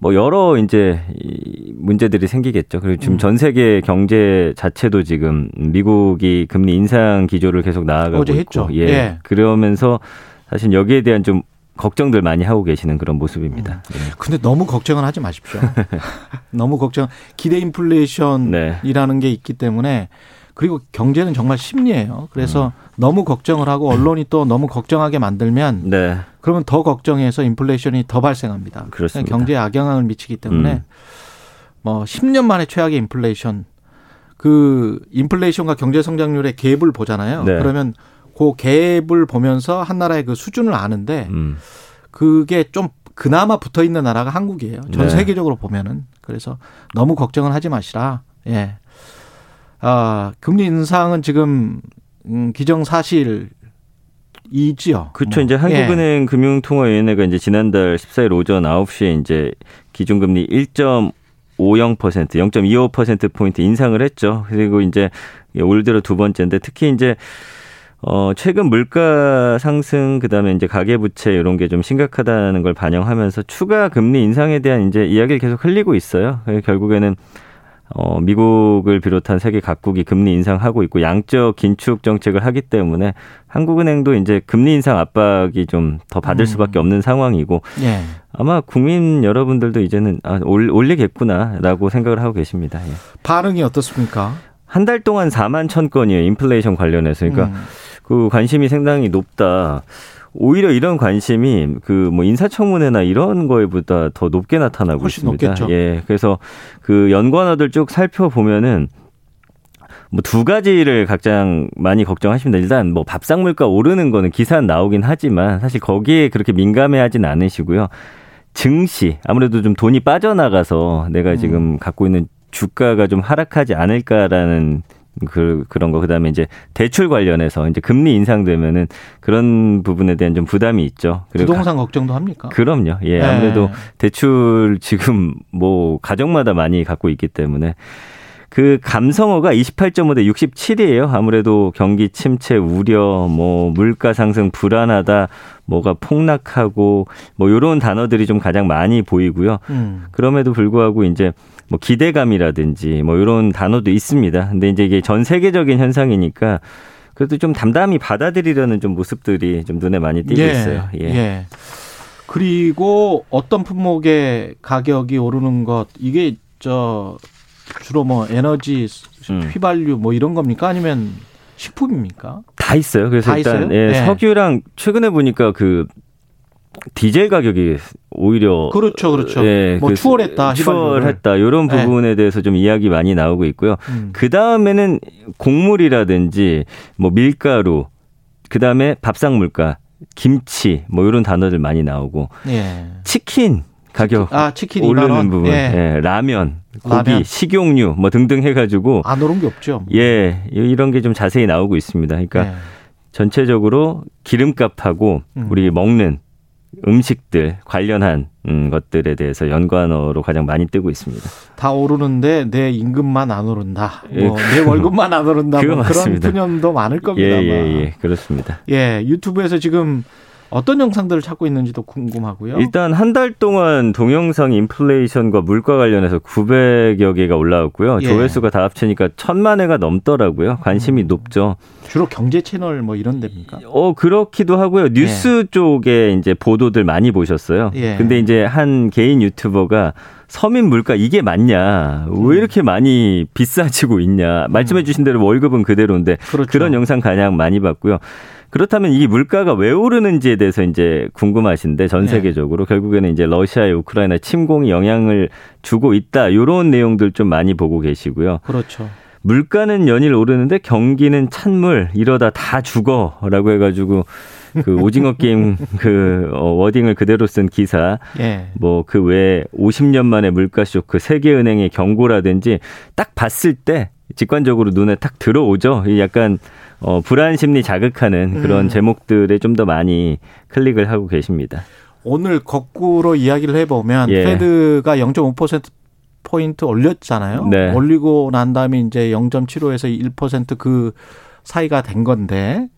S6: 뭐 여러 이제 이 문제들이 생기겠죠. 그리고 지금
S2: 음.
S6: 전 세계 경제 자체도 지금 미국이 금리 인상 기조를 계속 나아가고
S2: 어제
S6: 있고,
S2: 했죠.
S6: 예.
S2: 예.
S6: 그러면서 사실 여기에 대한 좀 걱정들 많이 하고 계시는 그런 모습입니다.
S2: 음. 근데 너무 걱정은 하지 마십시오. [LAUGHS] 너무 걱정. 기대 인플레이션이라는 게 있기 때문에 그리고 경제는 정말 심리예요. 그래서
S6: 음.
S2: 너무 걱정을 하고 언론이 또 너무 걱정하게 만들면
S6: 네.
S2: 그러면 더 걱정해서 인플레이션이 더 발생합니다.
S6: 그렇습니다.
S2: 경제에 악영향을 미치기 때문에
S6: 음.
S2: 뭐 10년 만에 최악의 인플레이션 그 인플레이션과 경제 성장률의 갭을 보잖아요.
S6: 네.
S2: 그러면 그 갭을 보면서 한 나라의 그 수준을 아는데
S6: 음.
S2: 그게 좀 그나마 붙어 있는 나라가 한국이에요. 전
S6: 네.
S2: 세계적으로 보면은 그래서 너무 걱정은 하지 마시라. 예. 아, 금리 인상은 지금 음, 기정사실 이지요.
S6: 그렇죠.
S2: 뭐.
S6: 이제 한국은행 금융통화위원회가 이제 지난달 14일 오전 9시에 이제 기준금리 1.50% 0.25% 포인트 인상을 했죠. 그리고 이제 올 들어 두 번째인데 특히 이제 어 최근 물가 상승 그다음에 이제 가계 부채 이런 게 좀 심각하다는 걸 반영하면서 추가 금리 인상에 대한 이제 이야기를 계속 흘리고 있어요. 결국에는 어, 미국을 비롯한 세계 각국이 금리 인상하고 있고 양적 긴축 정책을 하기 때문에 한국은행도 이제 금리 인상 압박이 좀 더 받을
S2: 음.
S6: 수밖에 없는 상황이고
S2: 예.
S6: 아마 국민 여러분들도 이제는 아, 올, 올리겠구나라고 생각을 하고 계십니다. 예.
S2: 반응이 어떻습니까?
S6: 한 달 동안 4만 천 건이에요. 인플레이션 관련해서. 그러니까
S2: 음.
S6: 그 관심이 상당히 높다. 오히려 이런 관심이 그 뭐 인사청문회나 이런 거에보다 더 높게 나타나고 있습니다.
S2: 높겠죠.
S6: 예. 그래서 그 연관어들 쭉 살펴보면은 뭐두 가지를 가장 많이 걱정하십니다. 일단 뭐 밥상 물가 오르는 거는 기사 나오긴 하지만 사실 거기에 그렇게 민감해하진 않으시고요. 증시 아무래도 좀 돈이 빠져나가서 내가 지금 음. 갖고 있는 주가가 좀 하락하지 않을까라는 그 그런 거 그다음에 이제 대출 관련해서 이제 금리 인상되면은 그런 부분에 대한 좀 부담이 있죠.
S2: 부동산 가, 걱정도 합니까?
S6: 그럼요. 예. 네. 아무래도 대출 지금 뭐 가정마다 많이 갖고 있기 때문에 그 감성어가 28.5 대 67이에요. 아무래도 경기 침체 우려, 뭐 물가 상승 불안하다, 뭐가 폭락하고 뭐 요런 단어들이 좀 가장 많이 보이고요. 음. 그럼에도 불구하고 이제 뭐 기대감이라든지 뭐 이런 단어도 있습니다. 근데 이제 이게 전 세계적인 현상이니까 그래도 좀 담담히 받아들이려는 좀 모습들이 좀 눈에 많이 띄고 예, 있어요. 예. 예.
S2: 그리고 어떤 품목의 가격이 오르는 것 이게 저 주로 뭐 에너지 음. 휘발유 뭐 이런 겁니까 아니면 식품입니까?
S6: 다 있어요. 그래서 다 일단 있어요? 예, 네. 석유랑 최근에 보니까 그 디젤 가격이 오히려
S2: 그렇죠, 그렇죠. 예, 뭐 그 추월했다,
S6: 추월했다 이런 네. 부분에 네. 대해서 좀 이야기 많이 나오고 있고요. 음. 그 다음에는 곡물이라든지 뭐 밀가루, 그 다음에 밥상 물가, 김치 뭐 이런 단어들 많이 나오고 예. 치킨 가격 아, 치킨 오르는 부분, 예. 예. 라면, 고기, 라면. 식용유 뭐 등등 해가지고
S2: 안 오른 게 없죠.
S6: 예, 이런 게 좀 자세히 나오고 있습니다. 그러니까 예. 전체적으로 기름값하고 음. 우리 먹는 음식들 관련한 음, 것들에 대해서 연관어로 가장 많이 뜨고 있습니다.
S2: 다 오르는데 내 임금만 안 오른다. 예, 뭐내 월급만 안 오른다. 뭐 그런 푸념도 많을 겁니다.
S6: 예, 예, 예, 그렇습니다.
S2: 예, 유튜브에서 지금 어떤 영상들을 찾고 있는지도 궁금하고요.
S6: 일단 한 달 동안 동영상 인플레이션과 물가 관련해서 900여 개가 올라왔고요. 예. 조회수가 다 합치니까 천만 회가 넘더라고요. 관심이 음. 높죠.
S2: 주로 경제 채널 뭐 이런 데입니까?
S6: 어 그렇기도 하고요. 뉴스 예. 쪽에 이제 보도들 많이 보셨어요. 예. 근데 이제 한 개인 유튜버가 서민 물가 이게 맞냐? 왜 음. 이렇게 많이 비싸지고 있냐? 말씀해 주신 대로 월급은 그대로인데 그렇죠. 그런 영상 가장 많이 봤고요. 그렇다면 이 물가가 왜 오르는지에 대해서 이제 궁금하신데 전 네. 세계적으로 네. 결국에는 이제 러시아의 우크라이나 침공이 영향을 주고 있다. 이런 내용들 좀 많이 보고 계시고요.
S2: 그렇죠.
S6: 물가는 연일 오르는데 경기는 찬물 이러다 다 죽어라고 해가지고 그 오징어 게임 [LAUGHS] 그 어, wording을 그대로 쓴 기사 예. 뭐 그 외에 50년 만에 물가 쇼크 세계은행의 경고라든지 딱 봤을 때 직관적으로 눈에 딱 들어오죠. 약간 어, 불안 심리 자극하는 그런 음. 제목들에 좀 더 많이 클릭을 하고 계십니다.
S2: 오늘 거꾸로 이야기를 해보면 예. Fed가 0.5% 포인트 올렸잖아요. 네. 올리고 난 다음에 이제 0.75에서 1%그 사이가 된 건데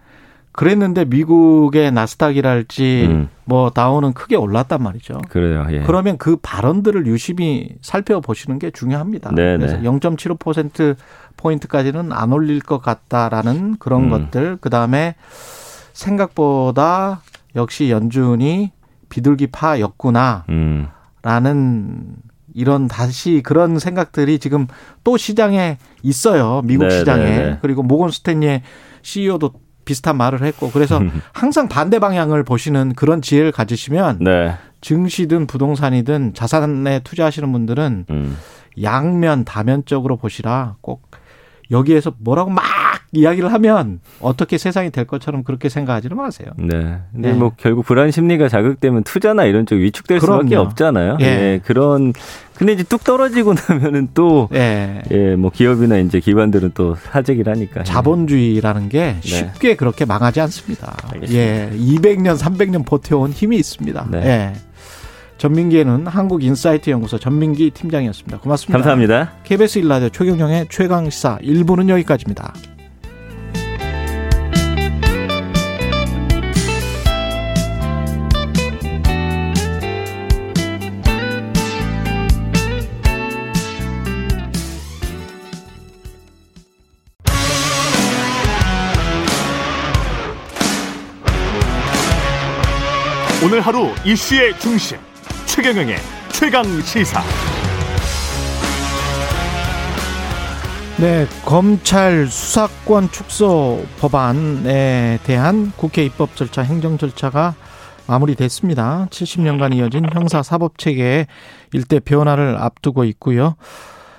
S2: 그랬는데 미국의 나스닥이랄지 음. 뭐 다우는 크게 올랐단 말이죠.
S6: 그래요. 예.
S2: 그러면 그 발언들을 유심히 살펴보시는 게 중요합니다. 네네. 그래서 0.75% 포인트까지는 안 올릴 것 같다라는 그런 음. 것들. 그 다음에 생각보다 역시 연준이 비둘기 파였구나. 음. 라는 이런 다시 그런 생각들이 지금 또 시장에 있어요. 미국 네네네. 시장에. 네, 네. 그리고 모건 스탠리의 CEO도 비슷한 말을 했고 그래서 [LAUGHS] 항상 반대 방향을 보시는 그런 지혜를 가지시면 네. 증시든 부동산이든 자산에 투자하시는 분들은 음. 양면 다면적으로 보시라 꼭 여기에서 뭐라고 막 이야기를 하면 어떻게 세상이 될 것처럼 그렇게 생각하지는 마세요.
S6: 네. 근데 네. 뭐 결국 불안 심리가 자극되면 투자나 이런 쪽 위축될 그럼요. 수밖에 없잖아요. 예. 네. 그런 근데 이제 뚝 떨어지고 [LAUGHS] 나면은 또 예. 예, 뭐 기업이나 이제 기관들은 또 사재기를 하니까.
S2: 자본주의라는 게 네. 쉽게 네. 그렇게 망하지 않습니다. 알겠습니다. 예. 200년, 300년 버텨온 힘이 있습니다. 네. 예. 전민기에는 한국인사이트 연구소 전민기 팀장이었습니다. 고맙습니다.
S6: 감사합니다.
S2: KBS 일라디오 최경영의 최강 시사 1부는 여기까지입니다.
S1: 오늘 하루 이슈의 중심 최경영의 최강 시사.
S2: 네, 검찰 수사권 축소 법안에 대한 국회 입법 절차, 행정 절차가 마무리됐습니다. 70년간 이어진 형사 사법 체계의 일대 변화를 앞두고 있고요.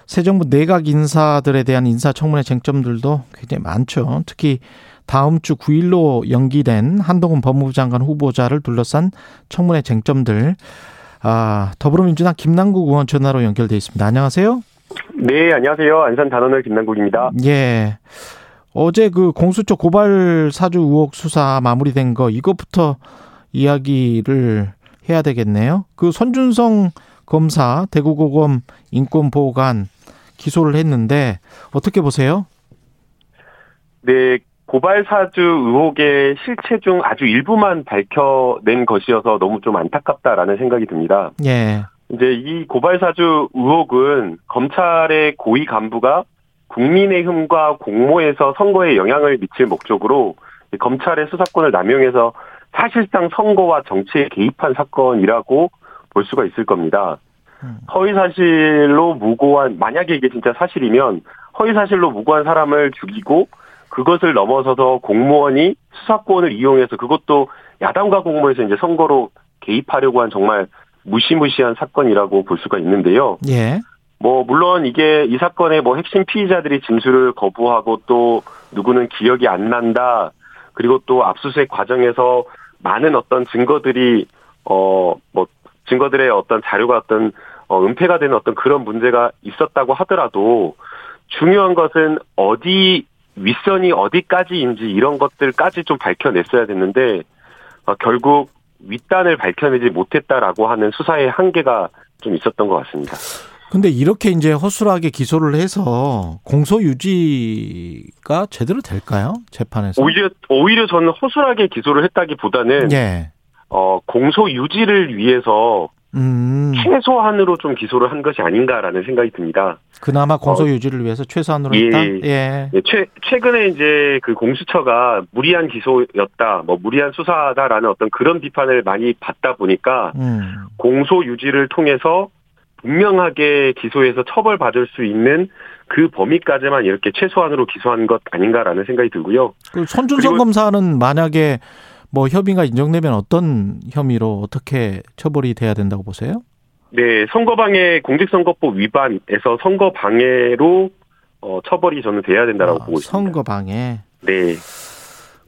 S2: 새 정부 내각 인사들에 대한 인사청문회 쟁점들도 굉장히 많죠. 특히 다음 주 9일로 연기된 한동훈 법무부 장관 후보자를 둘러싼 청문회 쟁점들. 아, 더불어민주당 김남국 의원 전화로 연결돼 있습니다. 안녕하세요.
S7: 네, 안녕하세요. 안산 단원을 김남국입니다.
S2: 예. 어제 그 공수처 고발 사주 의혹 수사 마무리된 거 이것부터 이야기를 해야 되겠네요. 그 손준성 검사 대구고검 인권보호관 기소를 했는데 어떻게 보세요?
S7: 네, 고발 사주 의혹의 실체 중 아주 일부만 밝혀낸 것이어서 너무 좀 안타깝다라는 생각이 듭니다.
S2: 예.
S7: 이제 이 고발 사주 의혹은 검찰의 고위 간부가 국민의힘과 공모해서 선거에 영향을 미칠 목적으로 검찰의 수사권을 남용해서 사실상 선거와 정치에 개입한 사건이라고 볼 수가 있을 겁니다.
S2: 음.
S7: 허위 사실로 무고한 만약에 이게 진짜 사실이면 허위 사실로 무고한 사람을 죽이고 그것을 넘어서서 공무원이 수사권을 이용해서 그것도 야당과 공모해서 이제 선거로 개입하려고 한 정말 무시무시한 사건이라고 볼 수가 있는데요.
S2: 예.
S7: 뭐 물론 이게 이 사건의 뭐 핵심 피의자들이 진술을 거부하고 또 누구는 기억이 안 난다. 그리고 또 압수수색 과정에서 많은 어떤 증거들이 어 뭐 증거들의 어떤 자료가 어떤 어 은폐가 되는 어떤 그런 문제가 있었다고 하더라도 중요한 것은 어디 윗선이 어디까지인지 이런 것들까지 좀 밝혀냈어야 됐는데 어, 결국 윗단을 밝혀내지 못했다라고 하는 수사의 한계가 좀 있었던 것 같습니다.
S2: 근데 이렇게 이제 허술하게 기소를 해서 공소 유지가 제대로 될까요? 재판에서?
S7: 오히려 오히려 저는 허술하게 기소를 했다기보다는
S2: 예.
S7: 어 공소 유지를 위해서
S2: 음.
S7: 최소한으로 좀 기소를 한 것이 아닌가라는 생각이 듭니다.
S2: 그나마 공소 유지를 위해서 최소한으로
S7: 예.
S2: 했다. 예.
S7: 예, 최 최근에 이제 그 공수처가 무리한 기소였다, 뭐 무리한 수사다라는 어떤 그런 비판을 많이 받다 보니까
S2: 음.
S7: 공소 유지를 통해서 분명하게 기소해서 처벌받을 수 있는 그 범위까지만 이렇게 최소한으로 기소한 것 아닌가라는 생각이 들고요.
S2: 그 손준성 검사는 만약에 뭐 협의가 인정되면 어떤 혐의로 어떻게 처벌이 돼야 된다고 보세요?
S7: 네, 선거방해 공직선거법 위반에서 선거방해로 어, 처벌이 저는 돼야 된다라고
S2: 아,
S7: 보고 있습니다.
S2: 선거 방해.
S7: 네,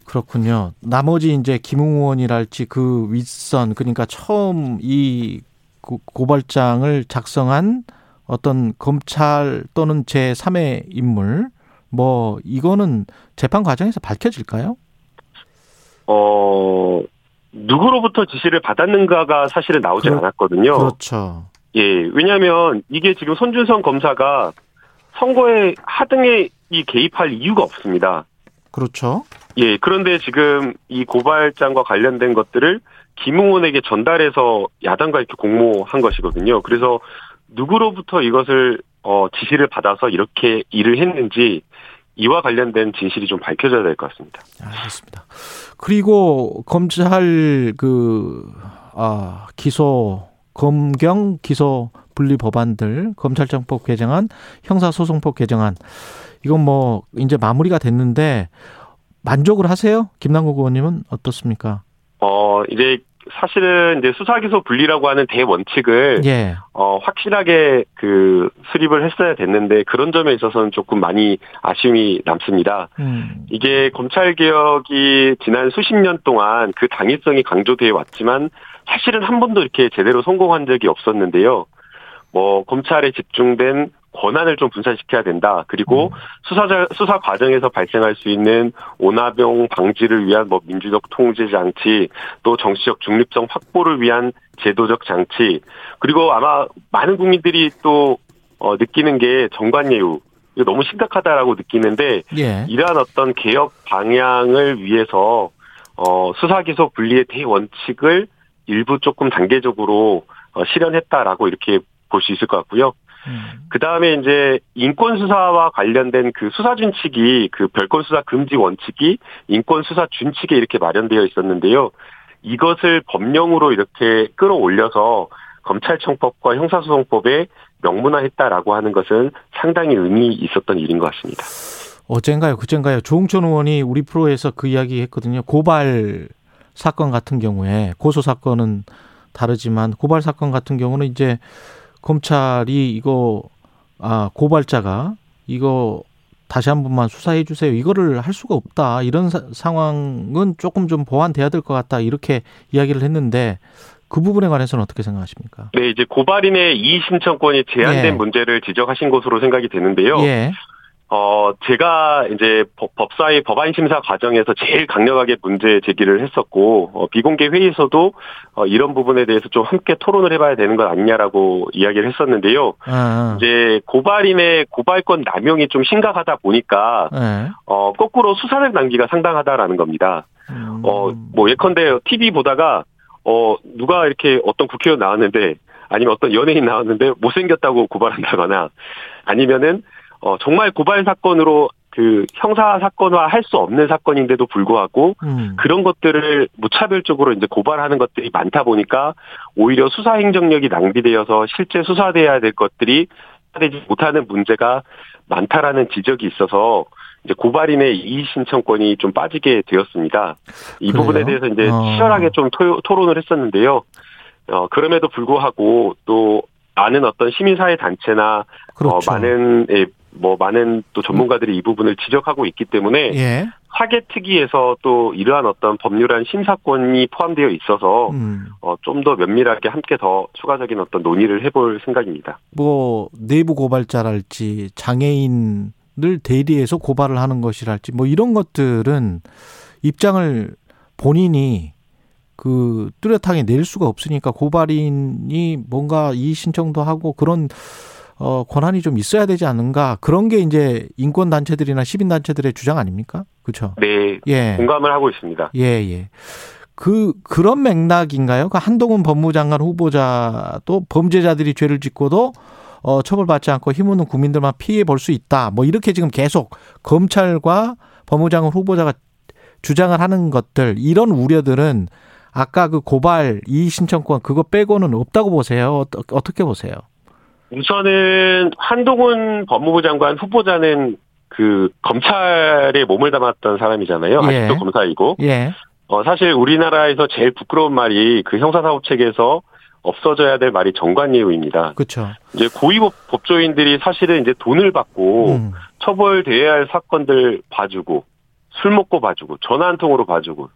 S2: 그렇군요. 나머지 이제 김웅원이랄지 그 윗선 그러니까 처음 이 고- 고발장을 작성한 어떤 검찰 또는 제 3의 인물 뭐 이거는 재판 과정에서 밝혀질까요?
S7: 어 누구로부터 지시를 받았는가가 사실은 나오지
S2: 그렇-
S7: 않았거든요.
S2: 그렇죠.
S7: 예, 왜냐하면 이게 지금 손준성 검사가 선거에 하등에 이 개입할 이유가 없습니다.
S2: 그렇죠.
S7: 예, 그런데 지금 이 고발장과 관련된 것들을 김웅원에게 전달해서 야당과 이렇게 공모한 것이거든요. 그래서 누구로부터 이것을 어, 지시를 받아서 이렇게 일을 했는지 이와 관련된 진실이 좀 밝혀져야 될 것 같습니다.
S2: 알겠습니다. 그리고 검찰 그 아, 기소 검경 기소 분리 법안들 검찰청법 개정안 형사소송법 개정안 이건 뭐 이제 마무리가 됐는데 만족을 하세요? 김남국 의원님은 어떻습니까?
S7: 어, 이제 사실은 이제 수사기소 분리라고 하는 대원칙을
S2: 예.
S7: 어, 확실하게 그 수립을 했어야 됐는데 그런 점에 있어서는 조금 많이 아쉬움이 남습니다.
S2: 음.
S7: 이게 검찰 개혁이 지난 수십 년 동안 그 당위성이 강조되어 왔지만 사실은 한 번도 이렇게 제대로 성공한 적이 없었는데요. 뭐 검찰에 집중된 권한을 좀 분산시켜야 된다. 그리고 수사자 수사 과정에서 발생할 수 있는 오나병 방지를 위한 뭐 민주적 통제 장치, 또 정치적 중립성 확보를 위한 제도적 장치, 그리고 아마 많은 국민들이 또 어, 느끼는 게 정관예우 이거 너무 심각하다라고 느끼는데
S2: 예.
S7: 이러한 어떤 개혁 방향을 위해서 어, 수사 기소 분리의 대원칙을 일부 조금 단계적으로 어, 실현했다라고 이렇게 볼 수 있을 것 같고요.
S2: 음.
S7: 그 다음에 이제 인권 수사와 관련된 그 수사 준칙이 그 별건 수사 금지 원칙이 인권 수사 준칙에 이렇게 마련되어 있었는데요. 이것을 법령으로 이렇게 끌어올려서 검찰청법과 형사소송법에 명문화했다라고 하는 것은 상당히 의미 있었던 일인 것 같습니다.
S2: 어젠가요, 그젠가요. 조홍천 의원이 우리 프로에서 그 이야기 했거든요. 고발 사건 같은 경우에 고소 사건은 다르지만 고발 사건 같은 경우는 이제 검찰이 이거 아, 고발자가 이거 다시 한 번만 수사해 주세요. 이거를 할 수가 없다. 이런 사, 상황은 조금 좀 보완돼야 될 것 같다. 이렇게 이야기를 했는데 그 부분에 관해서는 어떻게 생각하십니까?
S7: 네, 이제 고발인의 이의 신청권이 제한된
S2: 예.
S7: 문제를 지적하신 것으로 생각이 되는데요.
S2: 예.
S7: 어, 제가 이제 법- 법사위 법안 심사 과정에서 제일 강력하게 문제 제기를 했었고, 어, 비공개 회의에서도 어, 이런 부분에 대해서 좀 함께 토론을 해봐야 되는 것 아니냐라고 이야기를 했었는데요.
S2: 아,
S7: 이제 고발인의 고발권 남용이 좀 심각하다 보니까,
S2: 예.
S7: 어, 거꾸로 수사적 단계가 상당하다라는 겁니다.
S2: 음,
S7: 어, 뭐 예컨대 TV 보다가, 어, 누가 이렇게 어떤 국회의원 나왔는데, 아니면 어떤 연예인 나왔는데 못생겼다고 고발한다거나, 아니면은, 어, 정말 고발 사건으로 그 형사 사건화 할 수 없는 사건인데도 불구하고
S2: 음.
S7: 그런 것들을 무차별적으로 이제 고발하는 것들이 많다 보니까 오히려 수사 행정력이 낭비되어서 실제 수사돼야 될 것들이 되지 못하는 문제가 많다라는 지적이 있어서 이제 고발인의 이의 신청권이 좀 빠지게 되었습니다. 이
S2: 그래요?
S7: 부분에 대해서 이제
S2: 어.
S7: 치열하게 좀 토, 토론을 했었는데요. 어, 그럼에도 불구하고 또 많은 어떤 시민사회 단체나
S2: 그렇죠.
S7: 어, 많은 예, 뭐 많은 또 전문가들이 이 부분을 지적하고 있기 때문에
S2: 예.
S7: 사개특위에서 또 이러한 어떤 법률안 심사권이 포함되어 있어서
S2: 음.
S7: 어, 좀 더 면밀하게 함께 더 추가적인 어떤 논의를 해볼 생각입니다.
S2: 뭐 내부 고발자랄지 장애인을 대리해서 고발을 하는 것이랄지 뭐 이런 것들은 입장을 본인이 그 뚜렷하게 낼 수가 없으니까 고발인이 뭔가 이의 신청도 하고 그런 어 권한이 좀 있어야 되지 않는가 그런 게 이제 인권 단체들이나 시민 단체들의 주장 아닙니까? 그렇죠?
S7: 네,
S2: 예.
S7: 공감을 하고 있습니다.
S2: 예, 예. 그, 그런 맥락인가요? 그 한동훈 법무장관 후보자도 범죄자들이 죄를 짓고도 어, 처벌받지 않고 힘없는 국민들만 피해 볼 수 있다. 뭐 이렇게 지금 계속 검찰과 법무장관 후보자가 주장을 하는 것들, 이런 우려들은 아까 그 고발 이의 신청권 그거 빼고는 없다고 보세요. 어떻게 보세요?
S7: 우선은 한동훈 법무부 장관 후보자는 그 검찰에 몸을 담았던 사람이잖아요.
S2: 예.
S7: 아직도 검사이고.
S2: 예.
S7: 어, 사실 우리나라에서 제일 부끄러운 말이 그 형사사법 체계에서 없어져야 될 말이 정관예우입니다.
S2: 그렇죠.
S7: 이제 고위 법- 법조인들이 사실은 이제 돈을 받고
S2: 음.
S7: 처벌돼야 할 사건들 봐주고 술 먹고 봐주고 전화 한 통으로 봐주고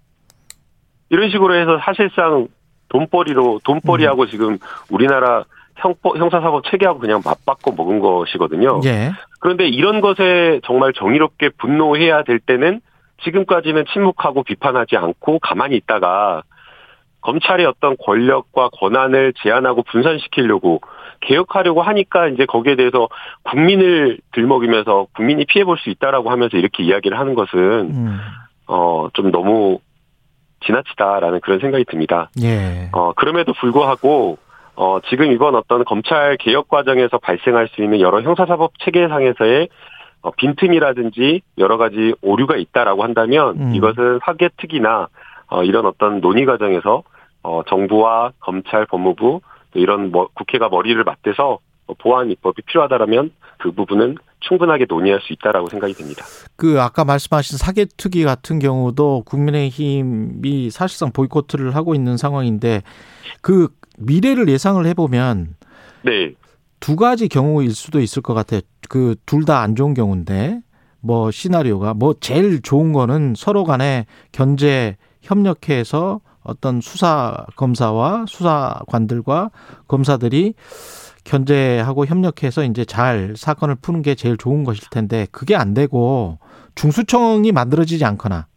S7: 이런 식으로 해서 사실상 돈벌이로 돈벌이하고
S2: 음.
S7: 지금 우리나라 형법, 형사사법 체계하고 그냥 맞바꿔 먹은 것이거든요.
S2: 예.
S7: 그런데 이런 것에 정말 정의롭게 분노해야 될 때는 지금까지는 침묵하고 비판하지 않고 가만히 있다가 검찰의 어떤 권력과 권한을 제한하고 분산시키려고 개혁하려고 하니까 이제 거기에 대해서 국민을 들먹이면서 국민이 피해 볼 수 있다라고 하면서 이렇게 이야기를 하는 것은
S2: 음.
S7: 어좀 너무 지나치다라는 그런 생각이 듭니다.
S2: 예.
S7: 어, 그럼에도 불구하고, 어, 지금 이번 어떤 검찰 개혁 과정에서 발생할 수 있는 여러 형사사법 체계상에서의 어, 빈틈이라든지 여러 가지 오류가 있다라고 한다면
S2: 음.
S7: 이것은 사개특위나 어, 이런 어떤 논의 과정에서 어, 정부와 검찰, 법무부 또 이런 뭐 국회가 머리를 맞대서 어, 보완 입법이 필요하다라면 그 부분은 충분하게 논의할 수 있다라고 생각이 됩니다.
S2: 그 아까 말씀하신 사개특위 같은 경우도 국민의힘이 사실상 보이콧을 하고 있는 상황인데 그 미래를 예상을 해보면
S7: 네,
S2: 두 가지 경우일 수도 있을 것 같아요. 그 둘 다 안 좋은 경우인데 뭐 시나리오가 뭐 제일 좋은 거는 서로 간에 견제 협력해서 어떤 수사 검사와 수사관들과 검사들이 견제하고 협력해서 이제 잘 사건을 푸는 게 제일 좋은 것일 텐데 그게 안 되고 중수청이 만들어지지 않거나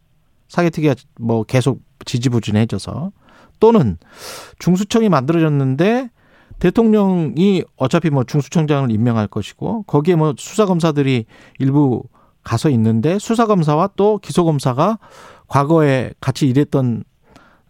S2: 사개특위가 뭐 계속 지지부진해져서 또는 중수청이 만들어졌는데 대통령이 어차피 뭐 중수청장을 임명할 것이고 거기에 뭐 수사검사들이 일부 가서 있는데 수사검사와 또 기소검사가 과거에 같이 일했던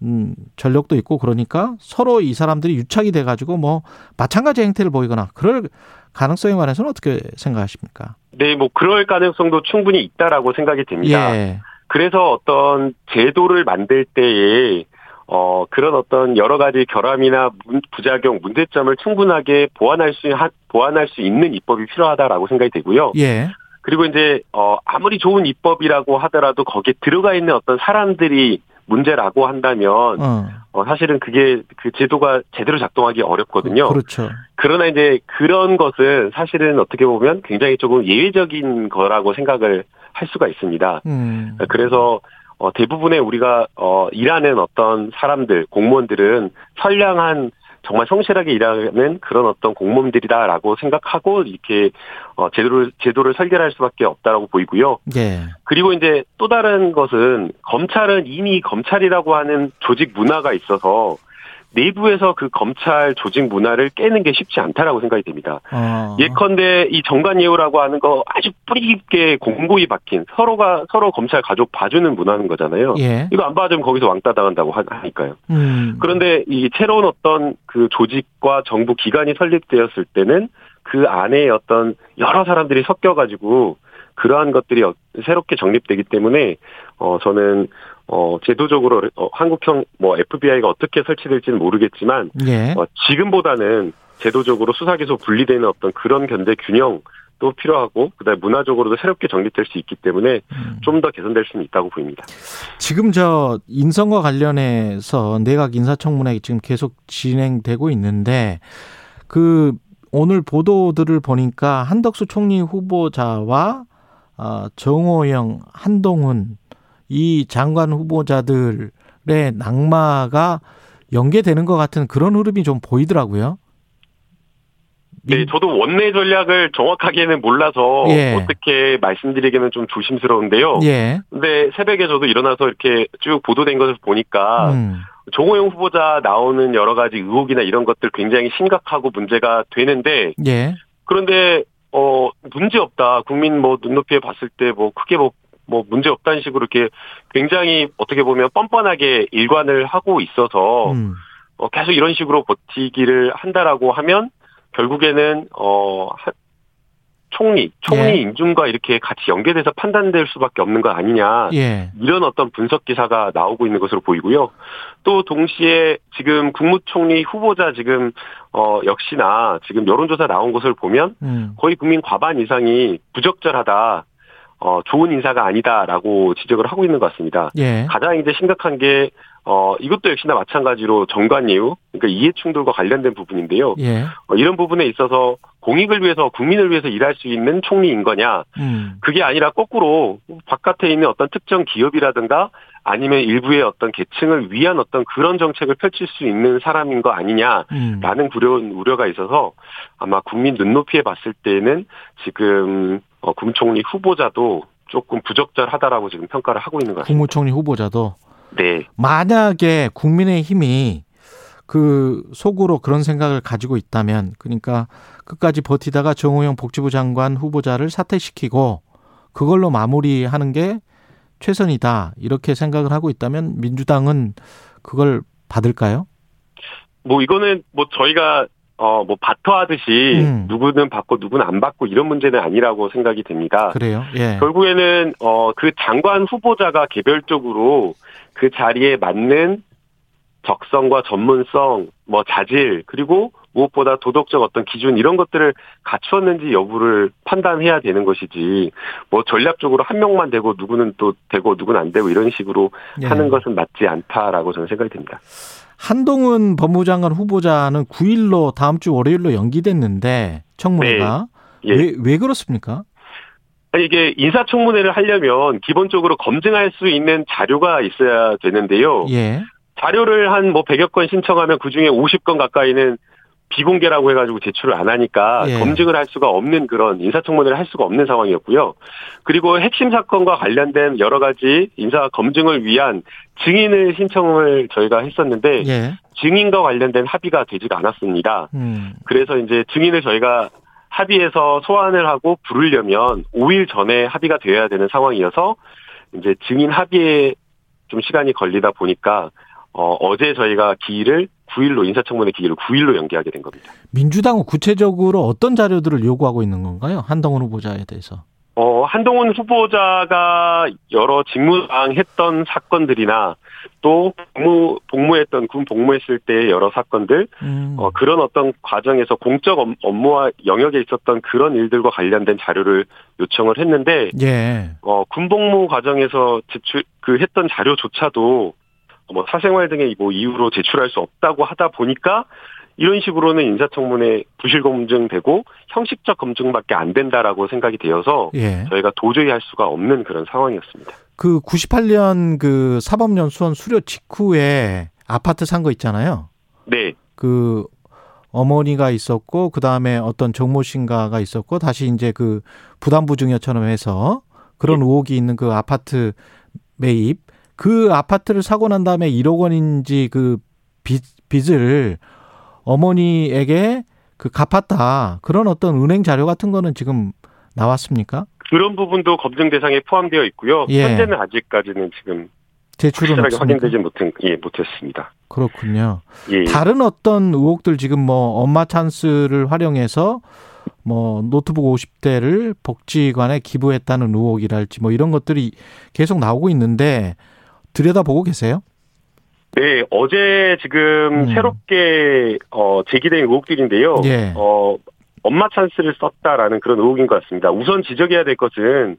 S2: 음, 전력도 있고 그러니까 서로 이 사람들이 유착이 돼가지고 뭐 마찬가지 행태를 보이거나 그럴 가능성에 관해서는 어떻게 생각하십니까?
S7: 네, 뭐 그럴 가능성도 충분히 있다라고 생각이 됩니다.
S2: 예.
S7: 그래서 어떤 제도를 만들 때에 어 그런 어떤 여러 가지 결함이나 문- 부작용, 문제점을 충분하게 보완할 수 하- 보완할 수 있는 입법이 필요하다라고 생각이 되고요.
S2: 예.
S7: 그리고 이제 어 아무리 좋은 입법이라고 하더라도 거기에 들어가 있는 어떤 사람들이 문제라고 한다면
S2: 어.
S7: 어, 사실은 그게 그 제도가 제대로 작동하기 어렵거든요.
S2: 그렇죠.
S7: 그러나 이제 그런 것은 사실은 어떻게 보면 굉장히 조금 예외적인 거라고 생각을 할 수가 있습니다.
S2: 음.
S7: 그래서 어, 대부분의 우리가 어, 일하는 어떤 사람들, 공무원들은 선량한 정말 성실하게 일하는 그런 어떤 공무원들이다라고 생각하고 이렇게 어, 제도를 제도를 설계할 수밖에 없다라고 보이고요.
S2: 예.
S7: 그리고 이제 또 다른 것은 검찰은 이미 검찰이라고 하는 조직 문화가 있어서 내부에서 그 검찰 조직 문화를 깨는 게 쉽지 않다라고 생각이 됩니다.
S2: 어.
S7: 예컨대 이 정관예우라고 하는 거 아주 뿌리 깊게 공고히 박힌 서로가 서로 검찰 가족 봐주는 문화는 거잖아요.
S2: 예.
S7: 이거 안 봐주면 거기서 왕따 당한다고 하- 하니까요.
S2: 음.
S7: 그런데 이 새로운 어떤 그 조직과 정부 기관이 설립되었을 때는 그 안에 어떤 여러 사람들이 섞여가지고 그러한 것들이 어- 새롭게 정립되기 때문에 어 저는 어 제도적으로 어, 한국형 뭐 FBI가 어떻게 설치될지는 모르겠지만
S2: 예.
S7: 어, 지금보다는 제도적으로 수사기소 분리되는 어떤 그런 견제 균형도 필요하고 그다음에 문화적으로도 새롭게 정립될 수 있기 때문에
S2: 음.
S7: 좀더 개선될 수는 있다고 보입니다.
S2: 지금 저 인선과 관련해서 내각 인사청문회 지금 계속 진행되고 있는데 그 오늘 보도들을 보니까 한덕수 총리 후보자와 어, 정호영, 한동훈 이 장관 후보자들의 낙마가 연계되는 것 같은 그런 흐름이 좀 보이더라고요.
S7: 네, 저도 원내 전략을 정확하게는 몰라서
S2: 예.
S7: 어떻게 말씀드리기는 좀 조심스러운데요.
S2: 예.
S7: 근데 새벽에 저도 일어나서 이렇게 쭉 보도된 것을 보니까
S2: 음.
S7: 정호영 후보자 나오는 여러 가지 의혹이나 이런 것들 굉장히 심각하고 문제가 되는데
S2: 예.
S7: 그런데 어 문제 없다 국민 뭐 눈높이에 봤을 때 뭐 크게 뭐 뭐 문제 없다는 식으로 이렇게 굉장히 어떻게 보면 뻔뻔하게 일관을 하고 있어서
S2: 음.
S7: 어, 계속 이런 식으로 버티기를 한다라고 하면 결국에는 어 하- 총리 총리
S2: 예.
S7: 임준과 이렇게 같이 연계돼서 판단될 수밖에 없는 거 아니냐
S2: 예.
S7: 이런 어떤 분석 기사가 나오고 있는 것으로 보이고요. 또 동시에 지금 국무총리 후보자 지금 어 역시나 지금 여론조사 나온 것을 보면
S2: 음.
S7: 거의 국민 과반 이상이 부적절하다. 어 좋은 인사가 아니다라고 지적을 하고 있는 것 같습니다.
S2: 예.
S7: 가장 이제 심각한 게 어, 이것도 역시나 마찬가지로 정관예우, 그러니까 이해충돌과 관련된 부분인데요.
S2: 예.
S7: 어, 이런 부분에 있어서 공익을 위해서, 국민을 위해서 일할 수 있는 총리인 거냐,
S2: 음.
S7: 그게 아니라 거꾸로 바깥에 있는 어떤 특정 기업이라든가 아니면 일부의 어떤 계층을 위한 어떤 그런 정책을 펼칠 수 있는 사람인 거 아니냐라는
S2: 음.
S7: 우려, 우려가 있어서 아마 국민 눈높이에 봤을 때는 지금 어, 국무총리 후보자도 조금 부적절하다라고 지금 평가를 하고 있는 것 같습니다.
S2: 국무총리 후보자도
S7: 네.
S2: 만약에 국민의힘이 그 속으로 그런 생각을 가지고 있다면 그러니까 끝까지 버티다가 정호영 복지부 장관 후보자를 사퇴시키고 그걸로 마무리하는 게 최선이다 이렇게 생각을 하고 있다면 민주당은 그걸 받을까요?
S7: 뭐 이거는 뭐 저희가 어 뭐 바터하듯이
S2: 음.
S7: 누구는 받고 누구는 안 받고 이런 문제는 아니라고 생각이 됩니다.
S2: 그래요? 예.
S7: 결국에는 어 그 장관 후보자가 개별적으로 그 자리에 맞는 적성과 전문성, 뭐 자질 그리고 무엇보다 도덕적 어떤 기준 이런 것들을 갖추었는지 여부를 판단해야 되는 것이지 뭐 전략적으로 한 명만 되고 누구는 또 되고 누구는 안 되고 이런 식으로
S2: 예.
S7: 하는 것은 맞지 않다라고 저는 생각이 됩니다.
S2: 한동훈 법무장관 후보자는 9일로 다음 주 월요일로 연기됐는데 청문회가
S7: 예.
S2: 왜, 왜 그렇습니까?
S7: 이게 인사청문회를 하려면 기본적으로 검증할 수 있는 자료가 있어야 되는데요.
S2: 예.
S7: 자료를 한 뭐 100여 건 신청하면 그 중에 50건 가까이는 비공개라고 해가지고 제출을 안 하니까
S2: 예.
S7: 검증을 할 수가 없는 그런 인사청문회를 할 수가 없는 상황이었고요. 그리고 핵심 사건과 관련된 여러 가지 인사 검증을 위한 증인을 신청을 저희가 했었는데
S2: 예.
S7: 증인과 관련된 합의가 되지가 않았습니다.
S2: 음.
S7: 그래서 이제 증인을 저희가 합의해서 소환을 하고 부르려면 5일 전에 합의가 되어야 되는 상황이어서 이제 증인 합의에 좀 시간이 걸리다 보니까 어, 어제 저희가 기일을 9일로 인사청문회 기일을 9일로 연기하게 된 겁니다.
S2: 민주당은 구체적으로 어떤 자료들을 요구하고 있는 건가요? 한동훈 후보자에 대해서.
S7: 어, 한동훈 후보자가 여러 직무상 했던 사건들이나 또 복무, 복무했던, 군 복무했을 때 여러 사건들,
S2: 음.
S7: 어, 그런 어떤 과정에서 공적 업- 업무와 영역에 있었던 그런 일들과 관련된 자료를 요청을 했는데,
S2: 예.
S7: 어, 군 복무 과정에서 제출, 그 했던 자료조차도, 뭐 사생활 등의 뭐 이유로 제출할 수 없다고 하다 보니까 이런 식으로는 인사청문회 부실 검증되고 형식적 검증밖에 안 된다라고 생각이 되어서
S2: 예.
S7: 저희가 도저히 할 수가 없는 그런 상황이었습니다.
S2: 그 98년 그 사법연수원 수료 직후에 아파트 산 거 있잖아요.
S7: 네,
S2: 그 어머니가 있었고 그 다음에 어떤 정모 씨인가가 있었고 다시 이제 그 부담부 증여처럼 해서 그런
S7: 예.
S2: 의혹이 있는 그 아파트 매입 그 아파트를 사고 난 다음에 1억 원인지 그 빚, 빚을 어머니에게 그 갚았다 그런 어떤 은행 자료 같은 거는 지금 나왔습니까?
S7: 그런 부분도 검증 대상에 포함되어 있고요.
S2: 예.
S7: 현재는 아직까지는 지금
S2: 제출은
S7: 확실하게? 확인되지 못한 예 못했습니다.
S2: 그렇군요.
S7: 예, 예.
S2: 다른 어떤 의혹들 지금 뭐 엄마 찬스를 활용해서 뭐 노트북 50대를 복지관에 기부했다는 의혹이랄지 뭐 이런 것들이 계속 나오고 있는데 들여다보고 계세요?
S7: 네, 어제 지금
S2: 음.
S7: 새롭게 어, 제기된 의혹들인데요.
S2: 예.
S7: 어, 엄마 찬스를 썼다라는 그런 의혹인 것 같습니다. 우선 지적해야 될 것은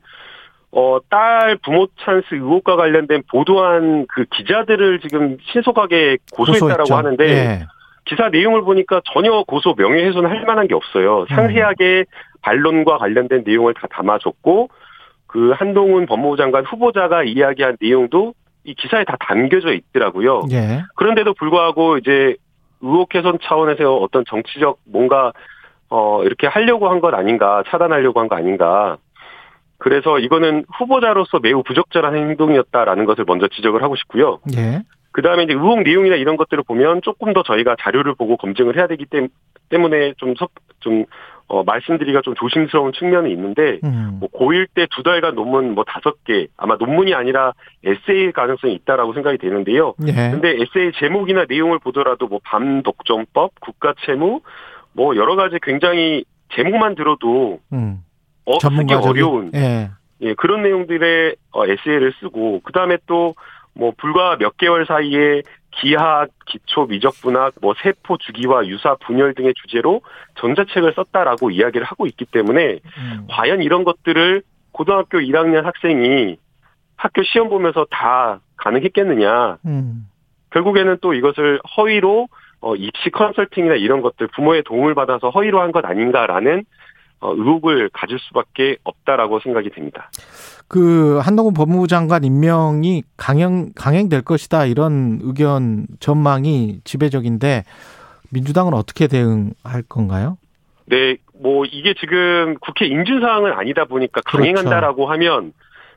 S7: 어, 딸 부모 찬스 의혹과 관련된 보도한 그 기자들을 지금 신속하게 고소했다라고
S2: 고소했죠.
S7: 하는데
S2: 예.
S7: 기사 내용을 보니까 전혀 고소 명예훼손 할 만한 게 없어요. 상세하게 반론과 관련된 내용을 다 담아줬고 그 한동훈 법무부 장관 후보자가 이야기한 내용도 이 기사에 다 담겨져 있더라고요.
S2: 예.
S7: 그런데도 불구하고 이제 의혹 개선 차원에서 어떤 정치적 뭔가 어 이렇게 하려고 한것 아닌가 차단하려고 한 거 아닌가 그래서 이거는 후보자로서 매우 부적절한 행동이었다라는 것을 먼저 지적을 하고 싶고요.
S2: 예.
S7: 그 다음에 이제 의혹 내용이나 이런 것들을 보면 조금 더 저희가 자료를 보고 검증을 해야 되기 때- 때문에 좀, 섭, 좀, 어, 말씀드리기가 좀 조심스러운 측면이 있는데,
S2: 음.
S7: 뭐 고1 때 두 달간 논문 뭐 다섯 개, 아마 논문이 아니라 에세이 가능성이 있다라고 생각이 되는데요.
S2: 예.
S7: 근데 에세이 제목이나 내용을 보더라도 뭐 반독점법, 국가채무, 뭐 여러 가지 굉장히 제목만 들어도
S2: 음.
S7: 어, 쓰기 어려운
S2: 예.
S7: 예, 그런 내용들의 어, 에세이를 쓰고 그 다음에 또 뭐 불과 몇 개월 사이에 기하학, 기초 미적분학, 뭐 세포 주기와 유사 분열 등의 주제로 전자책을 썼다라고 이야기를 하고 있기 때문에
S2: 음.
S7: 과연 이런 것들을 고등학교 1학년 학생이 학교 시험 보면서 다 가능했겠느냐.
S2: 음.
S7: 결국에는 또 이것을 허위로 어, 입시 컨설팅이나 이런 것들 부모의 도움을 받아서 허위로 한 것 아닌가라는 어, 의혹을 가질 수밖에 없다라고 생각이 됩니다.
S2: 그 한동훈 법무부 장관 임명이 강행 강행될 것이다 이런 의견 전망이 지배적인데 민주당은 어떻게 대응할 건가요?
S7: 네, 뭐 이게 지금 국회 인준 사항은 아니다 보니까
S2: 그렇죠.
S7: 강행한다라고 하면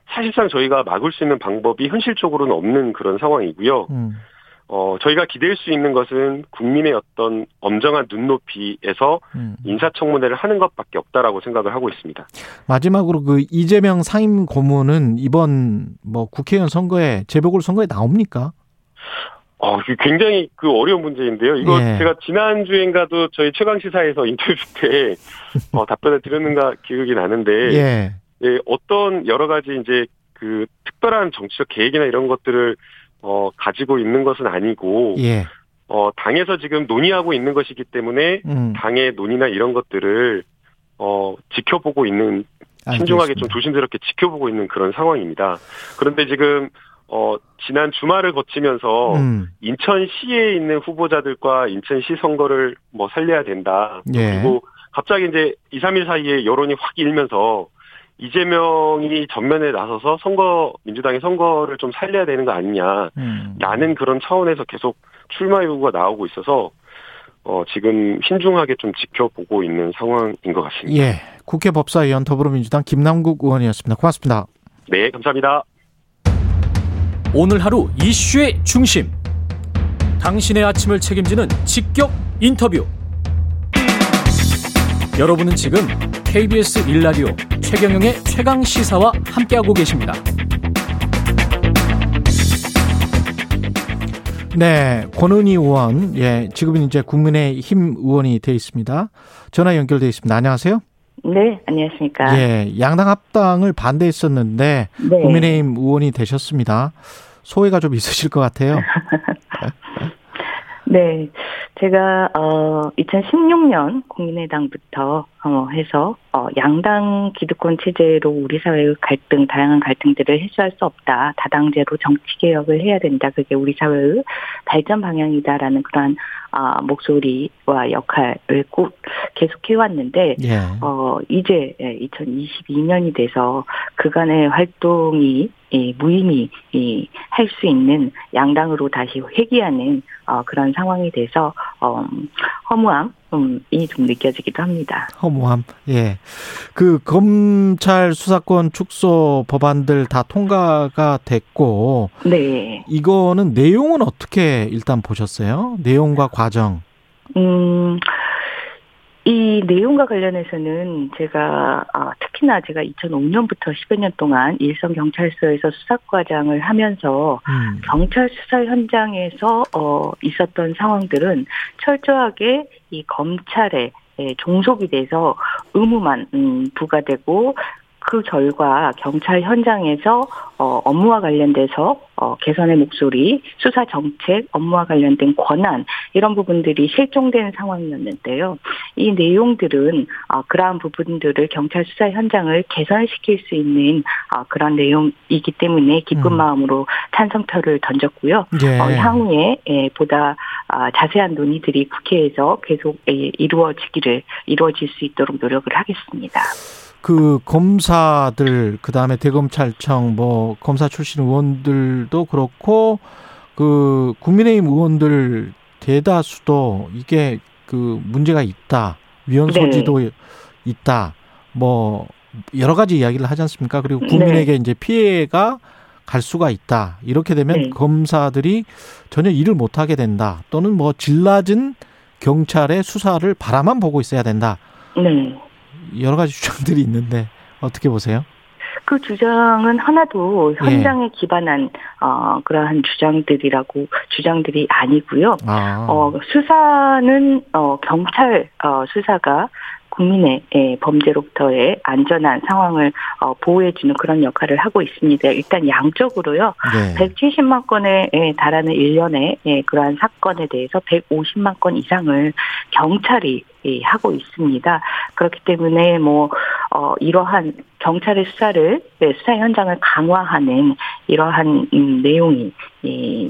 S7: 사실상 저희가 막을 수 있는 방법이 현실적으로는 없는 그런 상황이고요.
S2: 음.
S7: 어, 저희가 기댈 수 있는 것은 국민의 어떤 엄정한 눈높이에서
S2: 음.
S7: 인사청문회를 하는 것밖에 없다라고 생각을 하고 있습니다.
S2: 마지막으로 그 이재명 상임 고문은 이번 뭐 국회의원 선거에 재보궐 선거에 나옵니까?
S7: 어, 굉장히 그 어려운 문제인데요. 이거
S2: 예.
S7: 제가 지난주엔가도 저희 최강시사에서 인터뷰 때 어, 답변을 드렸는가 기억이 나는데
S2: 예.
S7: 예, 어떤 여러 가지 이제 그 특별한 정치적 계획이나 이런 것들을 어, 가지고 있는 것은 아니고
S2: 예.
S7: 어, 당에서 지금 논의하고 있는 것이기 때문에
S2: 음.
S7: 당의 논의나 이런 것들을 어, 지켜보고 있는 신중하게 좀
S2: 알겠습니다.
S7: 조심스럽게 지켜보고 있는 그런 상황입니다. 그런데 지금 어, 지난 주말을 거치면서
S2: 음.
S7: 인천시에 있는 후보자들과 인천시 선거를 뭐 살려야 된다.
S2: 예.
S7: 그리고 갑자기 이제 2, 3일 사이에 여론이 확 일면서 이재명이 전면에 나서서 선거 민주당의 선거를 좀 살려야 되는 거 아니냐.
S2: 음.
S7: 라는 그런 차원에서 계속 출마 요구가 나오고 있어서 어 지금 신중하게 좀 지켜보고 있는 상황인 것 같습니다.
S2: 예. 국회 법사위원 더불어민주당 김남국 의원이었습니다. 고맙습니다.
S7: 네, 감사합니다.
S8: 오늘 하루 이슈의 중심. 당신의 아침을 책임지는 직격 인터뷰. 여러분은 지금 KBS 일라디오 최경영의 최강 시사와 함께하고 계십니다.
S2: 네, 권은희 의원, 예, 지금은 이제 국민의힘 의원이 돼 있습니다. 전화 연결돼 있습니다. 안녕하세요.
S9: 네, 안녕하십니까.
S2: 예, 양당 합당을 반대했었는데
S9: 네.
S2: 국민의힘 의원이 되셨습니다. 소회가 좀 있으실 것 같아요. [LAUGHS]
S9: 네, 제가 어 2016년 국민의당부터 어 해서 어 양당 기득권 체제로 우리 사회의 갈등, 다양한 갈등들을 해소할 수 없다. 다당제로 정치 개혁을 해야 된다. 그게 우리 사회의 발전 방향이다라는 그러한 아, 목소리와 역할을 꼭 계속 해왔는데,
S2: 예.
S9: 어, 이제 2022년이 돼서 그간의 활동이 이 무의미 할수 있는 양당으로 다시 회귀하는 어, 그런 상황이 돼서 어, 허무함 이 좀 느껴지기도 합니다.
S2: 허무함. 예. 그 검찰 수사권 축소 법안들 다 통과가 됐고
S9: 네.
S2: 이거는 내용은 어떻게 일단 보셨어요? 내용과 과정.
S9: 음. 이 내용과 관련해서는 제가 어, 특히나 제가 2005년부터 10여 년 동안 일선 경찰서에서 수사과장을 하면서 음. 경찰 수사 현장에서 어, 있었던 상황들은 철저하게 이 검찰에 종속이 돼서 의무만 음, 부과되고 그 결과 경찰 현장에서 어, 업무와 관련돼서 어, 개선의 목소리, 수사 정책, 업무와 관련된 권한 이런 부분들이 실종된 상황이었는데요. 이 내용들은 어, 그러한 부분들을 경찰 수사 현장을 개선시킬 수 있는 어, 그런 내용이기 때문에 기쁜 음. 마음으로 찬성표를 던졌고요. 예. 어, 향후에 예, 보다 아, 자세한 논의들이 국회에서 계속 예, 이루어지기를 이루어질 수 있도록 노력을 하겠습니다.
S2: 그 검사들 그다음에 대검찰청 뭐 검사 출신 의원들도 그렇고 그 국민의힘 의원들 대다수도 이게 그 문제가 있다 위헌 네. 소지도 네. 있다 뭐 여러 가지 이야기를 하지 않습니까? 그리고 네. 국민에게 네. 이제 피해가 갈 수가 있다. 이렇게 되면 네. 검사들이 전혀 일을 못 하게 된다. 또는 뭐 질낮은 경찰의 수사를 바라만 보고 있어야 된다.
S9: 네.
S2: 여러 가지 주장들이 있는데 어떻게 보세요?
S9: 그 주장은 하나도 예. 현장에 예. 기반한 어 그러한 주장들이라고 주장들이 아니고요. 아. 어 수사는 어 경찰 어 수사가 국민의 예, 범죄로부터의 안전한 상황을 어, 보호해주는 그런 역할을 하고 있습니다. 일단 양적으로요. 네. 170만 건에 예, 달하는 1년에 예, 그러한 사건에 대해서 150만 건 이상을 경찰이 예, 하고 있습니다. 그렇기 때문에 뭐 어, 이러한 경찰의 수사를 네, 수사 현장을 강화하는 이러한 음, 내용이 예,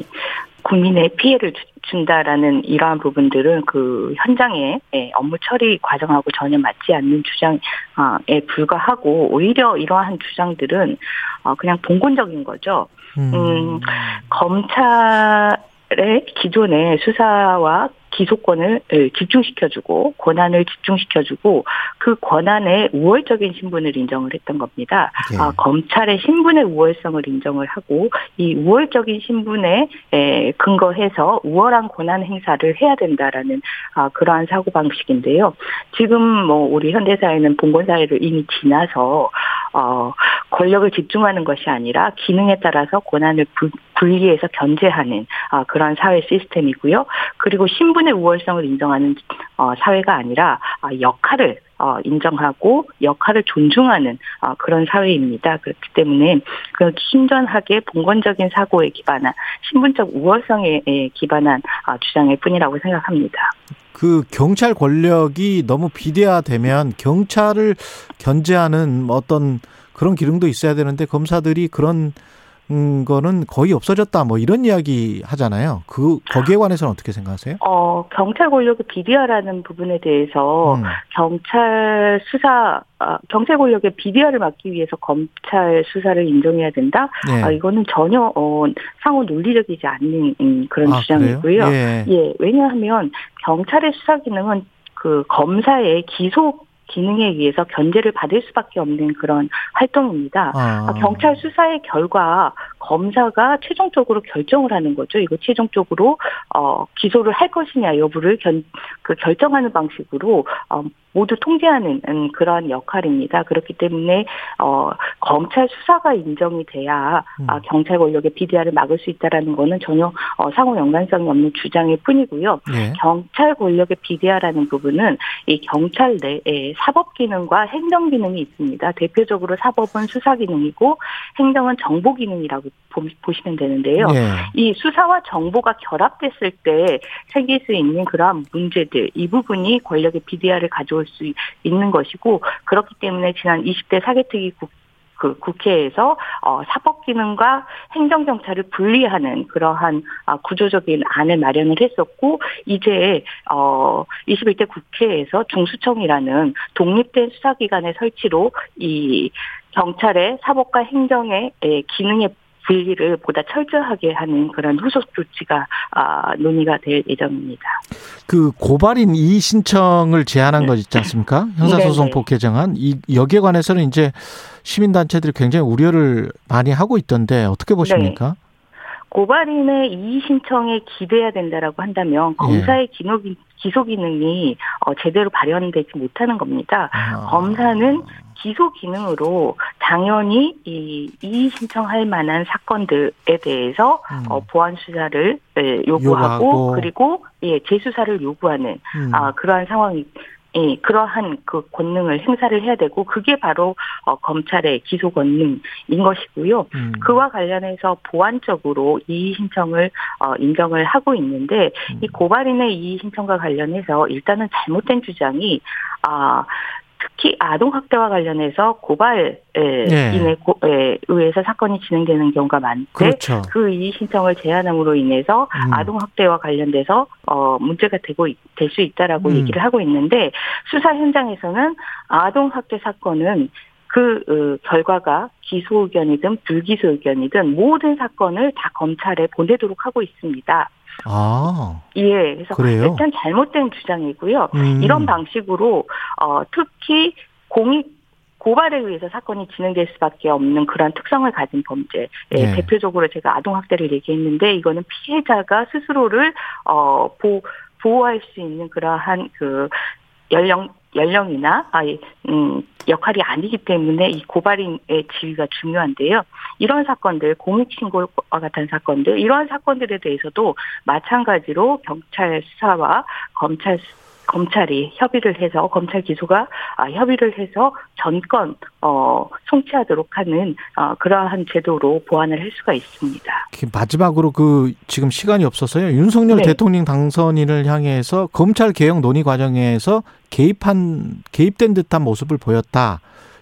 S9: 국민의 피해를 준다라는 이러한 부분들은 그 현장의 예, 업무 처리 과정하고 전혀 맞지 않는 주장에 불과하고 오히려 이러한 주장들은 어, 그냥 동군적인 거죠. 음, 음 검찰의 기존의 수사와 기소권을 예, 집중시켜주고 권한을 집중시켜주고 그 권한의 우월적인 신분을 인정을 했던 겁니다. 네. 아, 검찰의 신분의 우월성을 인정을 하고 이 우월적인 신분에 에, 근거해서 우월한 권한 행사를 해야 된다라는 아, 그러한 사고 방식인데요. 지금 뭐 우리 현대 사회는 봉건 사회를 이미 지나서 어, 권력을 집중하는 것이 아니라 기능에 따라서 권한을 분리해서 견제하는 어, 그런 사회 시스템이고요. 그리고 신분의 우월성을 인정하는 어, 사회가 아니라 어, 역할을 어, 인정하고 역할을 존중하는 어, 그런 사회입니다. 그렇기 때문에 그 신전하게 봉건적인 사고에 기반한 신분적 우월성에 기반한 어, 주장일 뿐이라고 생각합니다.
S2: 그 경찰 권력이 너무 비대화되면 경찰을 견제하는 어떤 그런 기능도 있어야 되는데 검사들이 그런 음, 거는 거의 없어졌다 뭐 이런 이야기 하잖아요. 그 거기에 관해서는 어떻게 생각하세요?
S9: 어 경찰 권력의 비대화라는 부분에 대해서 음. 경찰 수사 어, 경찰 권력의 비대화를 막기 위해서 검찰 수사를 인정해야 된다. 네. 아, 이거는 전혀 어, 상호 논리적이지 않는 음, 그런 아, 주장이고요. 예. 예, 왜냐하면 경찰의 수사 기능은 그 검사의 기소 기능에 의해서 견제를 받을 수밖에 없는 그런 활동입니다. 아. 경찰 수사의 결과 검사가 최종적으로 결정을 하는 거죠. 이거 최종적으로 어 기소를 할 것이냐 여부를 견, 그 결정하는 방식으로 어 모두 통제하는 음, 그런 역할입니다. 그렇기 때문에 어 검찰 수사가 인정이 돼야 음. 아, 경찰 권력의 비대화를 막을 수 있다라는 거는 전혀 어, 상호 연관성이 없는 주장일 뿐이고요. 네. 경찰 권력의 비대화라는 부분은 이 경찰 내에 사법 기능과 행정 기능이 있습니다. 대표적으로 사법은 수사 기능이고 행정은 정보 기능이라고 보시면 되는데요.
S2: 예.
S9: 이 수사와 정보가 결합됐을 때 생길 수 있는 그러한 문제들 이 부분이 권력의 비대화를 가져올 수 있는 것이고 그렇기 때문에 지난 20대 사개특위 국, 그 국회에서 어, 사법 기능과 행정 경찰을 분리하는 그러한 아, 구조적인 안을 마련을 했었고 이제 어 21대 국회에서 중수청이라는 독립된 수사기관의 설치로 이 경찰의 사법과 행정의 기능의 분리를 보다 철저하게 하는 그런 후속 조치가 아, 논의가 될 예정입니다.
S2: 그 고발인 이의 신청을 제한한 것 있지 않습니까? 형사소송법 개정안 이 여기에 관해서는 이제 시민단체들이 굉장히 우려를 많이 하고 있던데 어떻게 보십니까? 네.
S9: 고발인의 이의 신청에 기대해야 된다라고 한다면 검사의 기록 기소 기능이 어, 제대로 발현되지 못하는 겁니다. 아. 검사는 기소 기능으로 당연히 이 이의 신청할 만한 사건들에 대해서 음. 어, 보안 수사를 예, 요구하고, 요구하고, 그리고 예 재수사를 요구하는 음. 아 그러한 상황이 예, 그러한 그 권능을 행사를 해야 되고 그게 바로 어, 검찰의 기소 권능인 것이고요. 음. 그와 관련해서 보완적으로 이의 신청을 어, 인정을 하고 있는데 음. 이 고발인의 이의 신청과 관련해서 일단은 잘못된 주장이 아 특히 아동 학대와 관련해서 고발인에 네. 의해서 사건이 진행되는 경우가 많은데 그렇죠. 그 이의 신청을 제한함으로 인해서 음. 아동 학대와 관련돼서 어 문제가 되고 될 수 있다라고 음. 얘기를 하고 있는데 수사 현장에서는 아동 학대 사건은 그 어, 결과가 기소 의견이든 불기소 의견이든 모든 사건을 다 검찰에 보내도록 하고 있습니다.
S2: 아.
S9: 예. 그래서 그래요? 일단 잘못된 주장이고요. 음. 이런 방식으로 어 특히 공익 고발에 의해서 사건이 진행될 수밖에 없는 그런 특성을 가진 범죄. 예, 네. 대표적으로 제가 아동학대를 얘기했는데 이거는 피해자가 스스로를 어 보, 보호할 수 있는 그러한 그 연령 연령이나 아예 음 역할이 아니기 때문에 이 고발인의 지위가 중요한데요. 이런 사건들 공익신고와 같은 사건들 이러한 사건들에 대해서도 마찬가지로 경찰 수사와 검찰 검찰이 협의를 해서 검찰 기소가 아, 협의를 해서 전권 어, 송치하도록 하는 어, 그러한 제도로 보완을 할 수가 있습니다.
S2: 마지막으로 그 지금 시간이 없어서요. 윤석열 네. 대통령 당선인을 향해서 검찰 개혁 논의 과정에서 개입한 개입된 듯한 모습을 보였다.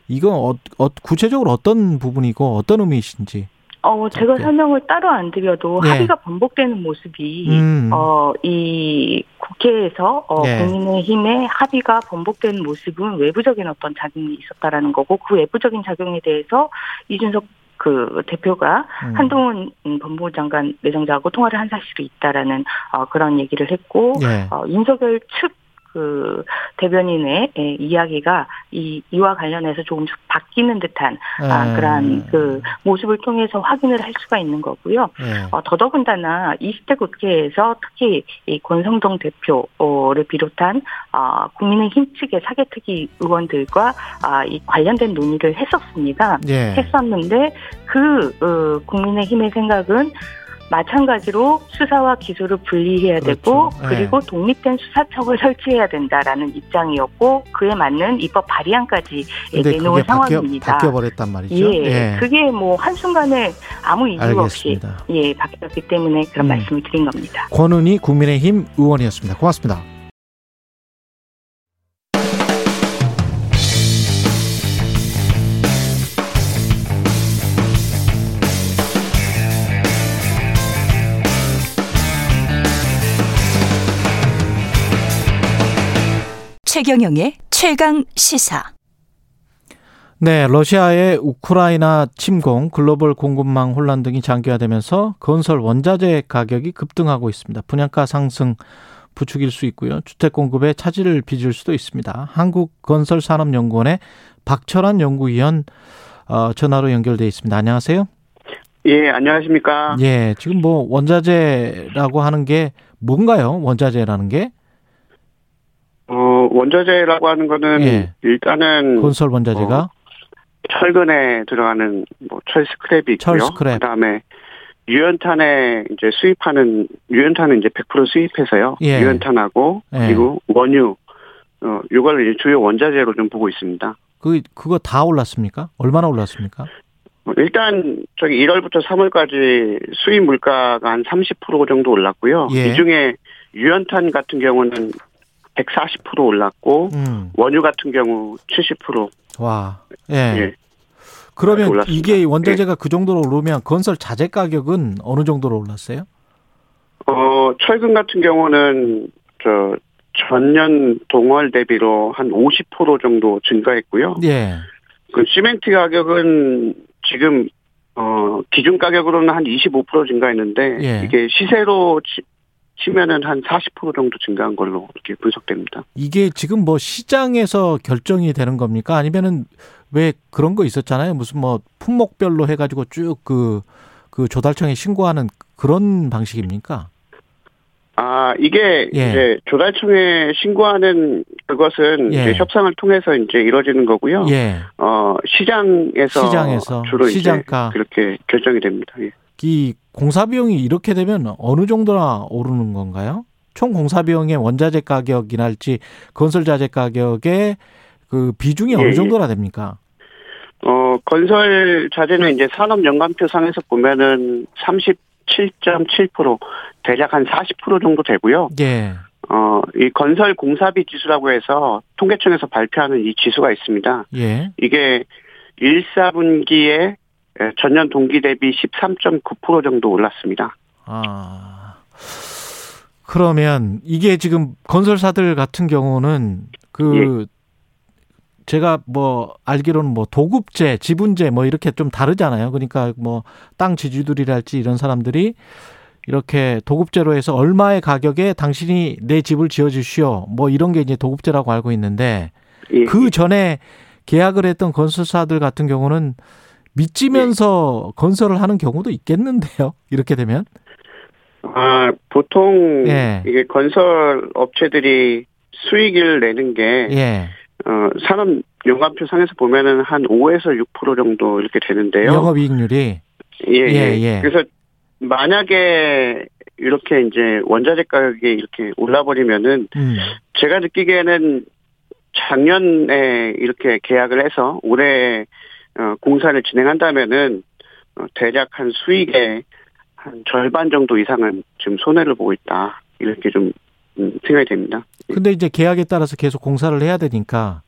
S2: 이거 어, 어, 구체적으로 어떤 부분이고 어떤 의미이신지.
S9: 어, 제가 설명을 따로 안 드려도 네. 합의가 번복되는 모습이, 음. 어, 이 국회에서, 어, 네. 국민의힘의 합의가 번복되는 모습은 외부적인 어떤 작용이 있었다라는 거고, 그 외부적인 작용에 대해서 이준석 그 대표가 음. 한동훈 법무부 장관 내정자하고 통화를 한 사실이 있다라는 어, 그런 얘기를 했고 네. 어, 윤석열 측 그 대변인의 예, 이야기가 이 이와 관련해서 조금 바뀌는 듯한 아, 네. 그러한 그 모습을 통해서 확인을 할 수가 있는 거고요. 네. 어, 더더군다나 20대 국회에서 특히 이 권성동 대표를 비롯한 아, 국민의힘 측의 사개특위 의원들과 아, 이 관련된 논의를 했었습니다. 네. 했었는데 그 어, 국민의힘의 생각은 마찬가지로 수사와 기소를 분리해야 그렇죠. 되고 네. 그리고 네. 독립된 수사청을 [LAUGHS] 설치해야 된다라는 입장이었고 그에 맞는 입법 발의안까지 내놓은 상황입니다.
S2: 바뀌어 버렸단 말이죠.
S9: 예, 예. 그게 뭐 한순간에 아무 이유 알겠습니다. 없이 예 바뀌었기 때문에 그런 음. 말씀을 드린 겁니다.
S2: 권은희 국민의힘 의원이었습니다. 고맙습니다.
S3: 최경영의 최강 시사.
S2: 네, 러시아의 우크라이나 침공, 글로벌 공급망 혼란 등이 장기화되면서 건설 원자재 가격이 급등하고 있습니다. 분양가 상승 부추길 수 있고요. 주택 공급에 차질을 빚을 수도 있습니다. 한국건설산업연구원의 박철환 연구위원 어, 전화로 연결돼 있습니다. 안녕하세요.
S10: 예, 안녕하십니까?
S2: 예, 지금 뭐 원자재라고 하는 게 뭔가요? 원자재라는 게?
S10: 어, 원자재라고 하는 거는 예. 일단은
S2: 건설 원자재가 어,
S10: 철근에 들어가는 뭐철 스크랩이 있고요. 철 스크랩. 그다음에 유연탄에 이제 수입하는 유연탄은 이제 100% 수입해서요. 예. 유연탄하고 예. 그리고 원유 어, 이걸 주요 원자재로 좀 보고 있습니다.
S2: 그, 그거 다 올랐습니까? 얼마나 올랐습니까?
S10: 뭐 일단 저기 1월부터 3월까지 수입 물가가 한 30% 정도 올랐고요.
S2: 예.
S10: 이 중에 유연탄 같은 경우는 140% 올랐고 음. 원유 같은 경우 70%.
S2: 와. 예. 예. 그러면 올랐습니다. 이게 원자재가 예. 그 정도로 오르면 건설 자재 가격은 어느 정도로 올랐어요?
S10: 어, 철근 같은 경우는 저 전년 동월 대비로 한 50% 정도 증가했고요.
S2: 예.
S10: 그 시멘트 가격은 지금 어 기준 가격으로는 한 25% 증가했는데 예. 이게 시세로 치, 치면은 한 40% 정도 증가한 걸로 이렇게 분석됩니다.
S2: 이게 지금 뭐 시장에서 결정이 되는 겁니까? 아니면은 왜 그런 거 있었잖아요. 무슨 뭐 품목별로 해가지고 쭉그그 조달청에 신고하는 그런 방식입니까?
S10: 아, 이게 예. 이제 조달청에 신고하는 그것은 예. 이제 협상을 통해서 이제 이루어지는 거고요.
S2: 예.
S10: 어, 시장에서, 시장에서 주로 시장가 그렇게 결정이 됩니다. 예.
S2: 이 공사 비용이 이렇게 되면 어느 정도나 오르는 건가요? 총 공사 비용의 원자재 가격이랄지 건설 자재 가격의 그 비중이 어느 예, 예. 정도나 됩니까?
S10: 어, 건설 자재는 이제 산업 연관표 상에서 보면은 30 7.7% 대략 한 40% 정도 되고요.
S2: 예.
S10: 어, 이 건설 공사비 지수라고 해서 통계청에서 발표하는 이 지수가 있습니다.
S2: 예.
S10: 이게 1, 4분기에 전년 동기 대비 13.9% 정도 올랐습니다.
S2: 아. 그러면 이게 지금 건설사들 같은 경우는 그 예. 제가 뭐 알기로는 뭐 도급제, 지분제 뭐 이렇게 좀 다르잖아요. 그러니까 뭐 땅 지주들이랄지 이런 사람들이 이렇게 도급제로 해서 얼마의 가격에 당신이 내 집을 지어 주시오. 뭐 이런 게 이제 도급제라고 알고 있는데 예. 그 전에 계약을 했던 건설사들 같은 경우는 믿지면서 예. 건설을 하는 경우도 있겠는데요. 이렇게 되면
S10: 아, 보통 예. 이게 건설 업체들이 수익을 내는 게
S2: 예.
S10: 어, 산업 연관표 상에서 보면은 한 5에서 6% 정도 이렇게 되는데요.
S2: 영업이익률이
S10: 예, 예, 예, 예. 그래서 만약에 이렇게 이제 원자재 가격이 이렇게 올라버리면은 음. 제가 느끼기에는 작년에 이렇게 계약을 해서 올해 어, 공사를 진행한다면은 어, 대략 한 수익의 한 절반 정도 이상은 지금 손해를 보고 있다 이렇게 좀 음, 생각이 됩니다.
S2: 근데 이제 계약에 따라서 계속 공사를 해야 되니까.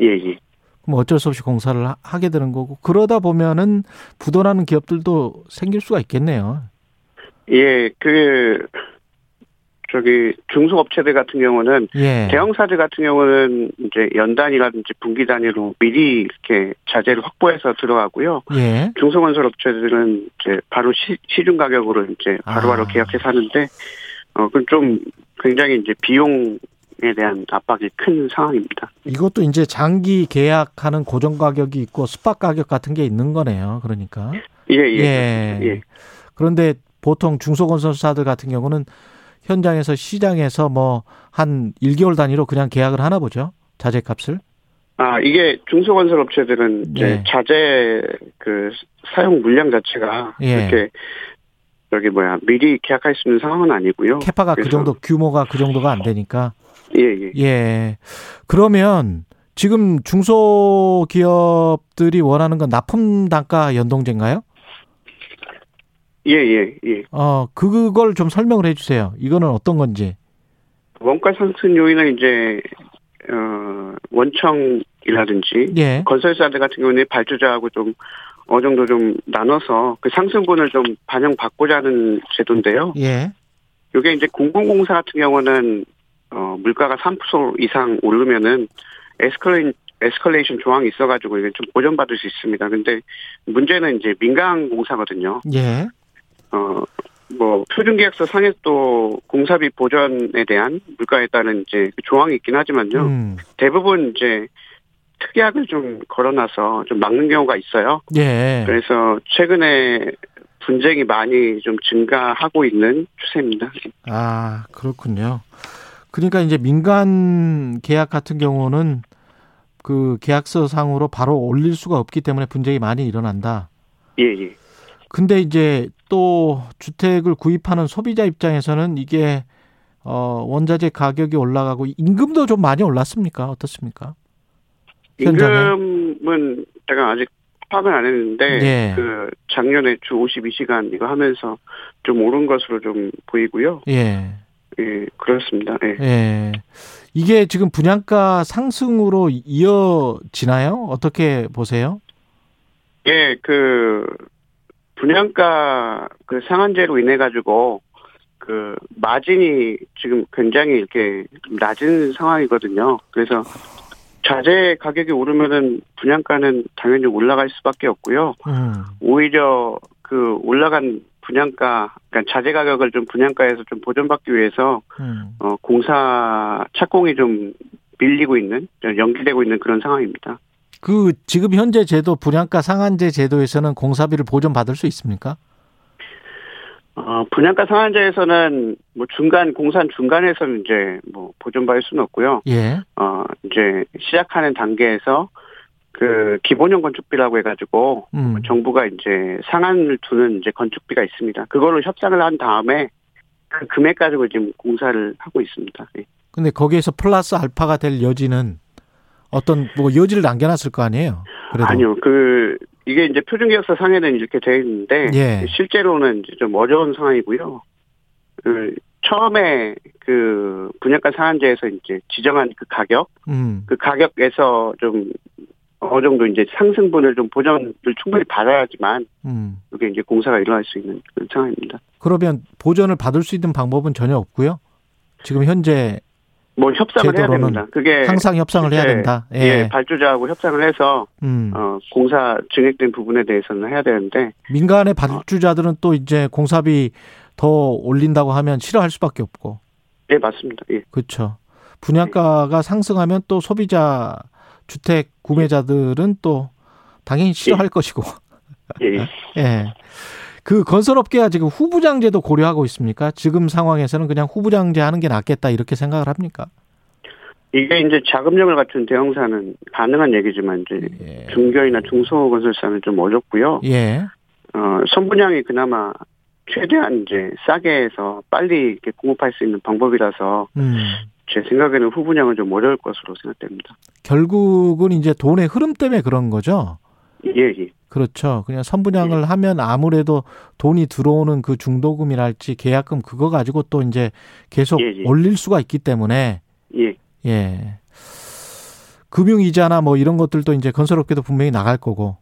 S10: 예, 예.
S2: 그럼 어쩔 수 없이 공사를 하게 되는 거고 그러다 보면은 부도나는 기업들도 생길 수가 있겠네요.
S10: 예, 그 저기 중소업체들 같은 경우는 예. 대형사들 같은 경우는 이제 연단이라든지 분기 단위로 미리 이렇게 자재를 확보해서 들어가고요.
S2: 예.
S10: 중소건설 업체들은 이제 바로 시, 중 가격으로 이제 바로바로 아. 계약해서 하는데 어, 그럼 좀 굉장히 이제 비용 에 대한 압박이 큰 상황입니다.
S2: 이것도 이제 장기 계약하는 고정 가격이 있고 스팟 가격 같은 게 있는 거네요. 그러니까.
S10: 예, 예. 예.
S2: 예. 그런데 보통 중소건설사들 같은 경우는 현장에서 시장에서 뭐 한 1개월 단위로 그냥 계약을 하나 보죠. 자재 값을.
S10: 아, 이게 중소건설 업체들은 이제 예. 자재 그 사용 물량 자체가 예. 이렇게 저기 뭐야 미리 계약할 수 있는 상황은 아니고요.
S2: 캐파가 그 정도 규모가 그 정도가 안 되니까.
S10: 예, 예.
S2: 예. 그러면 지금 중소기업들이 원하는 건 납품 단가 연동제인가요?
S10: 예, 예, 예.
S2: 어, 그걸 좀 설명을 해 주세요. 이거는 어떤 건지.
S10: 원가 상승 요인은 이제 어, 원청이라든지 예. 건설사들 같은 경우는 발주자하고 좀 어느 정도 좀 나눠서 그 상승분을 좀 반영받고자 하는 제도인데요.
S2: 예.
S10: 이게 이제 공공공사 같은 경우는 어 물가가 3% 이상 오르면은 에스컬레인 에스컬레이션 조항이 있어가지고 이게 좀 보전받을 수 있습니다. 근데 문제는 이제 민간 공사거든요.
S2: 예.
S10: 어 뭐 표준계약서 상에 또 공사비 보전에 대한 물가에 따른 이제 그 조항이 있긴 하지만요. 음. 대부분 이제 특약을 좀 걸어놔서 좀 막는 경우가 있어요.
S2: 예.
S10: 그래서 최근에 분쟁이 많이 좀 증가하고 있는 추세입니다.
S2: 아, 그렇군요. 그러니까 이제 민간 계약 같은 경우는 그 계약서 상으로 바로 올릴 수가 없기 때문에 분쟁이 많이 일어난다.
S10: 예, 예.
S2: 근데 이제 또 주택을 구입하는 소비자 입장에서는 이게 어, 원자재 가격이 올라가고 임금도 좀 많이 올랐습니까? 어떻습니까?
S10: 임금은 제가 아직 파악은 안 했는데
S2: 예.
S10: 그 작년에 주 52시간 이거 하면서 좀 오른 것으로 좀 보이고요.
S2: 예.
S10: 예, 그렇습니다. 예.
S2: 예. 이게 지금 분양가 상승으로 이어지나요? 어떻게 보세요?
S10: 예, 그 분양가 그 상한제로 인해 가지고 그 마진이 지금 굉장히 이렇게 낮은 상황이거든요. 그래서 자재 가격이 오르면은 분양가는 당연히 올라갈 수밖에 없고요.
S2: 음.
S10: 오히려 그 올라간 분양가, 그러니까 자재 가격을 좀 분양가에서 좀 보존받기 위해서
S2: 음.
S10: 어 공사 착공이 좀 밀리고 있는 연기되고 있는 그런 상황입니다.
S2: 그 지금 현재 제도 분양가 상한제 제도에서는 공사비를 보존받을 수 있습니까?
S10: 어, 분양가 상한제에서는 뭐 중간 공산 중간에서는 이제 뭐 보존받을 수는 없고요.
S2: 예.
S10: 어 이제 시작하는 단계에서 그 기본형 건축비라고 해가지고
S2: 음.
S10: 정부가 이제 상한을 두는 이제 건축비가 있습니다. 그걸로 협상을 한 다음에 그 금액 가지고 지금 공사를 하고 있습니다. 예.
S2: 근데 거기에서 플러스 알파가 될 여지는 어떤 뭐 여지를 남겨놨을 거 아니에요? 그래도.
S10: 아니요, 그 이게 이제 표준계약서 상에는 이렇게 되어 있는데
S2: 예.
S10: 실제로는 좀 어려운 상황이고요. 그 처음에 그 분양가 상한제에서 이제 지정한 그 가격,
S2: 음.
S10: 그 가격에서 좀 어느 정도 이제 상승분을 좀 보전을 충분히 받아야지만
S2: 음.
S10: 이게 이제 공사가 일어날 수 있는 그런 상황입니다.
S2: 그러면 보전을 받을 수 있는 방법은 전혀 없고요. 지금 현재
S10: 뭐 협상을 해야 됩니다. 그게
S2: 항상 협상을 해야
S10: 실제,
S2: 된다. 예.
S10: 예, 발주자하고 협상을 해서
S2: 음.
S10: 어, 공사 증액된 부분에 대해서는 해야 되는데
S2: 민간의 발주자들은 또 이제 공사비 더 올린다고 하면 싫어할 수밖에 없고.
S10: 예 맞습니다. 예.
S2: 그렇죠. 분양가가 상승하면 또 소비자 주택 구매자들은 또 당연히 싫어할 것이고.
S10: 예, 예. [LAUGHS]
S2: 예. 그 건설업계가 지금 후부장제도 고려하고 있습니까? 지금 상황에서는 그냥 후부장제 하는 게 낫겠다 이렇게 생각을 합니까?
S10: 이게 이제 자금력을 갖춘 대형사는 가능한 얘기지만 이제
S2: 예.
S10: 중견이나 중소 건설사는 좀 어렵고요.
S2: 예.
S10: 어, 선분양이 그나마 최대한 이제 싸게 해서 빨리 이렇게 공급할 수 있는 방법이라서
S2: 음.
S10: 제 생각에는 후분양은 좀 어려울 것으로 생각됩니다.
S2: 결국은 이제 돈의 흐름 때문에 그런 거죠.
S10: 예, 예.
S2: 그렇죠. 그냥 선분양을 하면 아무래도 돈이 들어오는 그 중도금이랄지 계약금 그거 가지고 또 이제 계속
S10: 예, 예.
S2: 올릴 수가 있기 때문에
S10: 예.
S2: 예. 금융 이자나 뭐 이런 것들도 이제 건설업계도 분명히 나갈 거고.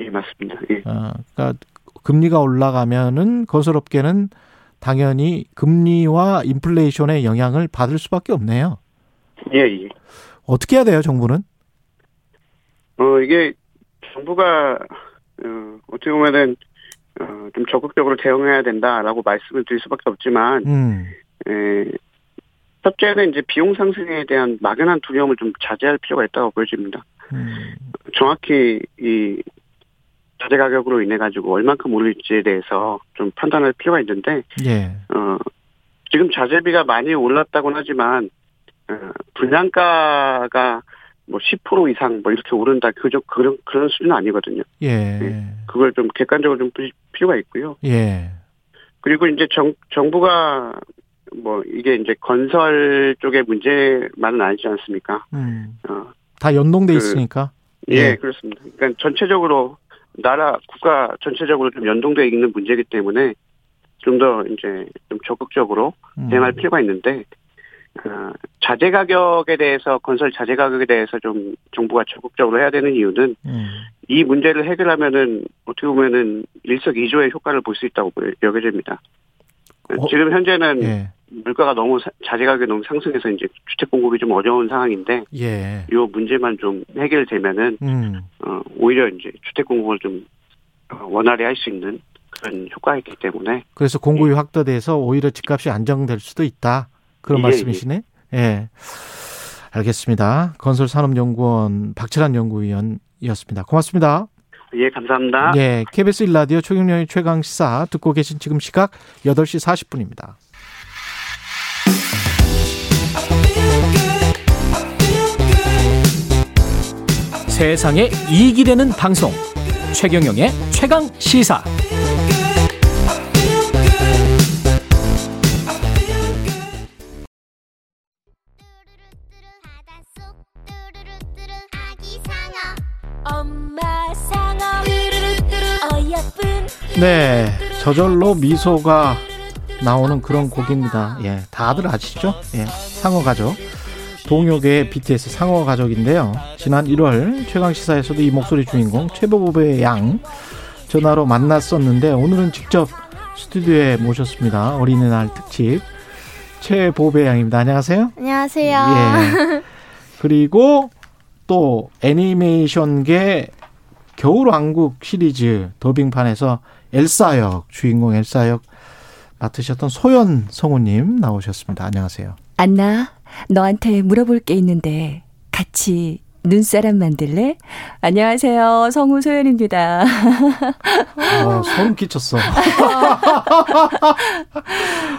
S10: 예, 맞습니다. 예.
S2: 어, 그러니까 금리가 올라가면은 건설업계는 당연히 금리와 인플레이션의 영향을 받을 수밖에 없네요.
S10: 예, 예.
S2: 어떻게 해야 돼요, 정부는?
S10: 어, 이게 정부가 어, 어떻게 보면은 어, 좀 적극적으로 대응해야 된다라고 말씀을 드릴 수밖에 없지만
S2: 음.
S10: 에, 첫째는 이제 비용 상승에 대한 막연한 두려움을 좀 자제할 필요가 있다고 보여집니다.
S2: 음.
S10: 정확히 이 자재 가격으로 인해 가지고 얼만큼 오를지에 대해서 좀 판단할 필요가 있는데
S2: 예.
S10: 어, 지금 자재비가 많이 올랐다고는 하지만 어, 분양가가 뭐 10% 이상 뭐 이렇게 오른다 그저 그런 그런 수준은 아니거든요.
S2: 예.
S10: 그걸 좀 객관적으로 좀 보실 필요가 있고요.
S2: 예.
S10: 그리고 이제 정 정부가 뭐 이게 이제 건설 쪽의 문제만은 아니지 않습니까?
S2: 음.
S10: 어,
S2: 다 연동돼
S10: 그-
S2: 있으니까.
S10: 예,
S2: 예.
S10: 그렇습니다. 그러니까 전체적으로 나라 국가 전체적으로 좀 연동되어 있는 문제이기 때문에 좀 더 이제 좀 적극적으로
S2: 음.
S10: 대응할 필요가 있는데 어, 자재 가격에 대해서 건설 자재 가격에 대해서 좀 정부가 적극적으로 해야 되는 이유는
S2: 음.
S10: 이 문제를 해결하면은 어떻게 보면은 일석이조의 효과를 볼 수 있다고 여겨집니다.
S2: 어,
S10: 지금 현재는
S2: 예.
S10: 물가가 너무 사- 자재 가격이 너무 상승해서 이제 주택 공급이 좀 어려운 상황인데
S2: 예.
S10: 이 문제만 좀 해결되면은
S2: 음.
S10: 어, 오히려 이제 주택 공급을 좀 어, 원활히 할 수 있는 그런 효과가 있기 때문에
S2: 그래서 공급이 확대돼서 오히려 집값이 안정될 수도 있다. 그런
S10: 예,
S2: 말씀이시네. 예. 알겠습니다. 건설산업연구원 박철환 연구위원이었습니다. 고맙습니다.
S10: 예 감사합니다.
S2: 예. KBS 1라디오 최경영의 최강 시사 듣고 계신 지금 시각 8시 40분입니다.
S8: 세상에 이익이 되는 방송 최경영의 최강 시사
S2: 네, 저절로 미소가 나오는 그런 곡입니다. 예, 다들 아시죠? 예, 상어 가족. 동요계의 BTS 상어 가족인데요. 지난 1월 최강 시사에서도 이 목소리 주인공 최보보의 양 전화로 만났었는데 오늘은 직접 스튜디오에 모셨습니다. 어린이날 특집 최보배 양입니다. 안녕하세요.
S11: 안녕하세요.
S2: 예. 그리고 또 애니메이션계 겨울왕국 시리즈 더빙판에서 엘사 역 주인공 엘사 역 맡으셨던 소연 성우님 나오셨습니다. 안녕하세요.
S3: 안나, 너한테 물어볼 게 있는데 같이 눈사람 만들래? 안녕하세요. 성우 소연입니다.
S2: 어, [LAUGHS] 소름 끼쳤어. [LAUGHS]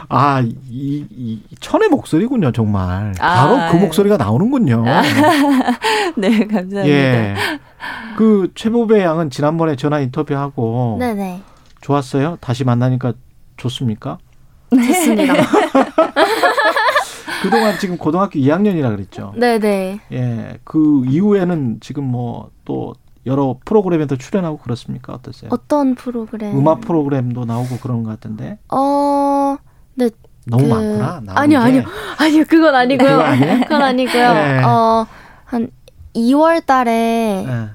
S2: 아, 이, 이, 천의 목소리군요, 정말. 바로 아, 그 목소리가 나오는군요. [LAUGHS]
S3: 네, 감사합니다.
S2: 예. 그 최보배 양은 지난번에 전화 인터뷰하고
S11: 네네.
S2: 좋았어요? 다시 만나니까 좋습니까?
S11: 좋습니다.
S2: 그동안 지금 고등학교 2학년이라 그랬죠.
S11: 네네.
S2: 예. 그 이후에는 지금 뭐 또 여러 프로그램에도 출연하고 그렇습니까? 어떠세요?
S11: 어떤 프로그램?
S2: 음악 프로그램도 나오고 그런 것 같은데.
S11: 어, 네.
S2: 너무 그... 많구나.
S11: 아니요, 아니요. 아니요, 그건 아니고요. 그건 [LAUGHS] 아니고요. 네. 어, 한 2월 달에 네.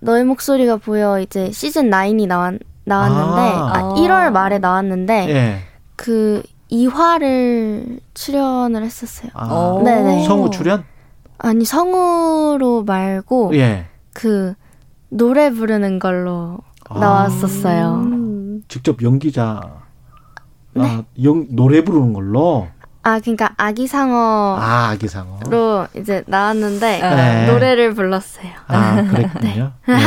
S11: 너의 목소리가 보여 이제 시즌 9이 나왔, 나왔는데, 아, 아 1월 말에 나왔는데, 네. 그 2화를 출연을 했었어요.
S2: 아, 네네. 성우 출연?
S11: 아니, 성우로 말고, 예. 그, 노래 부르는 걸로 아, 나왔었어요.
S2: 직접 연기자, 네. 아, 영, 노래 부르는 걸로?
S11: 아, 그러니까 아기상어로
S2: 아, 아기상어.
S11: 이제 나왔는데 네. 노래를 불렀어요.
S2: 아, 그랬군요. [LAUGHS] 네. 네.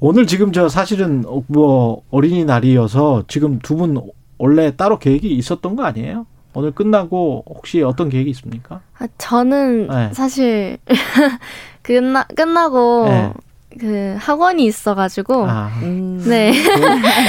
S2: 오늘 지금 저 사실은 뭐 어린이날이어서 지금 두분 원래 따로 계획이 있었던 거 아니에요? 오늘 끝나고 혹시 어떤 계획이 있습니까?
S11: 아, 저는 네. 사실 [LAUGHS] 끝나 끝나고 네. 그 학원이 있어가지고 아,
S2: 음. 네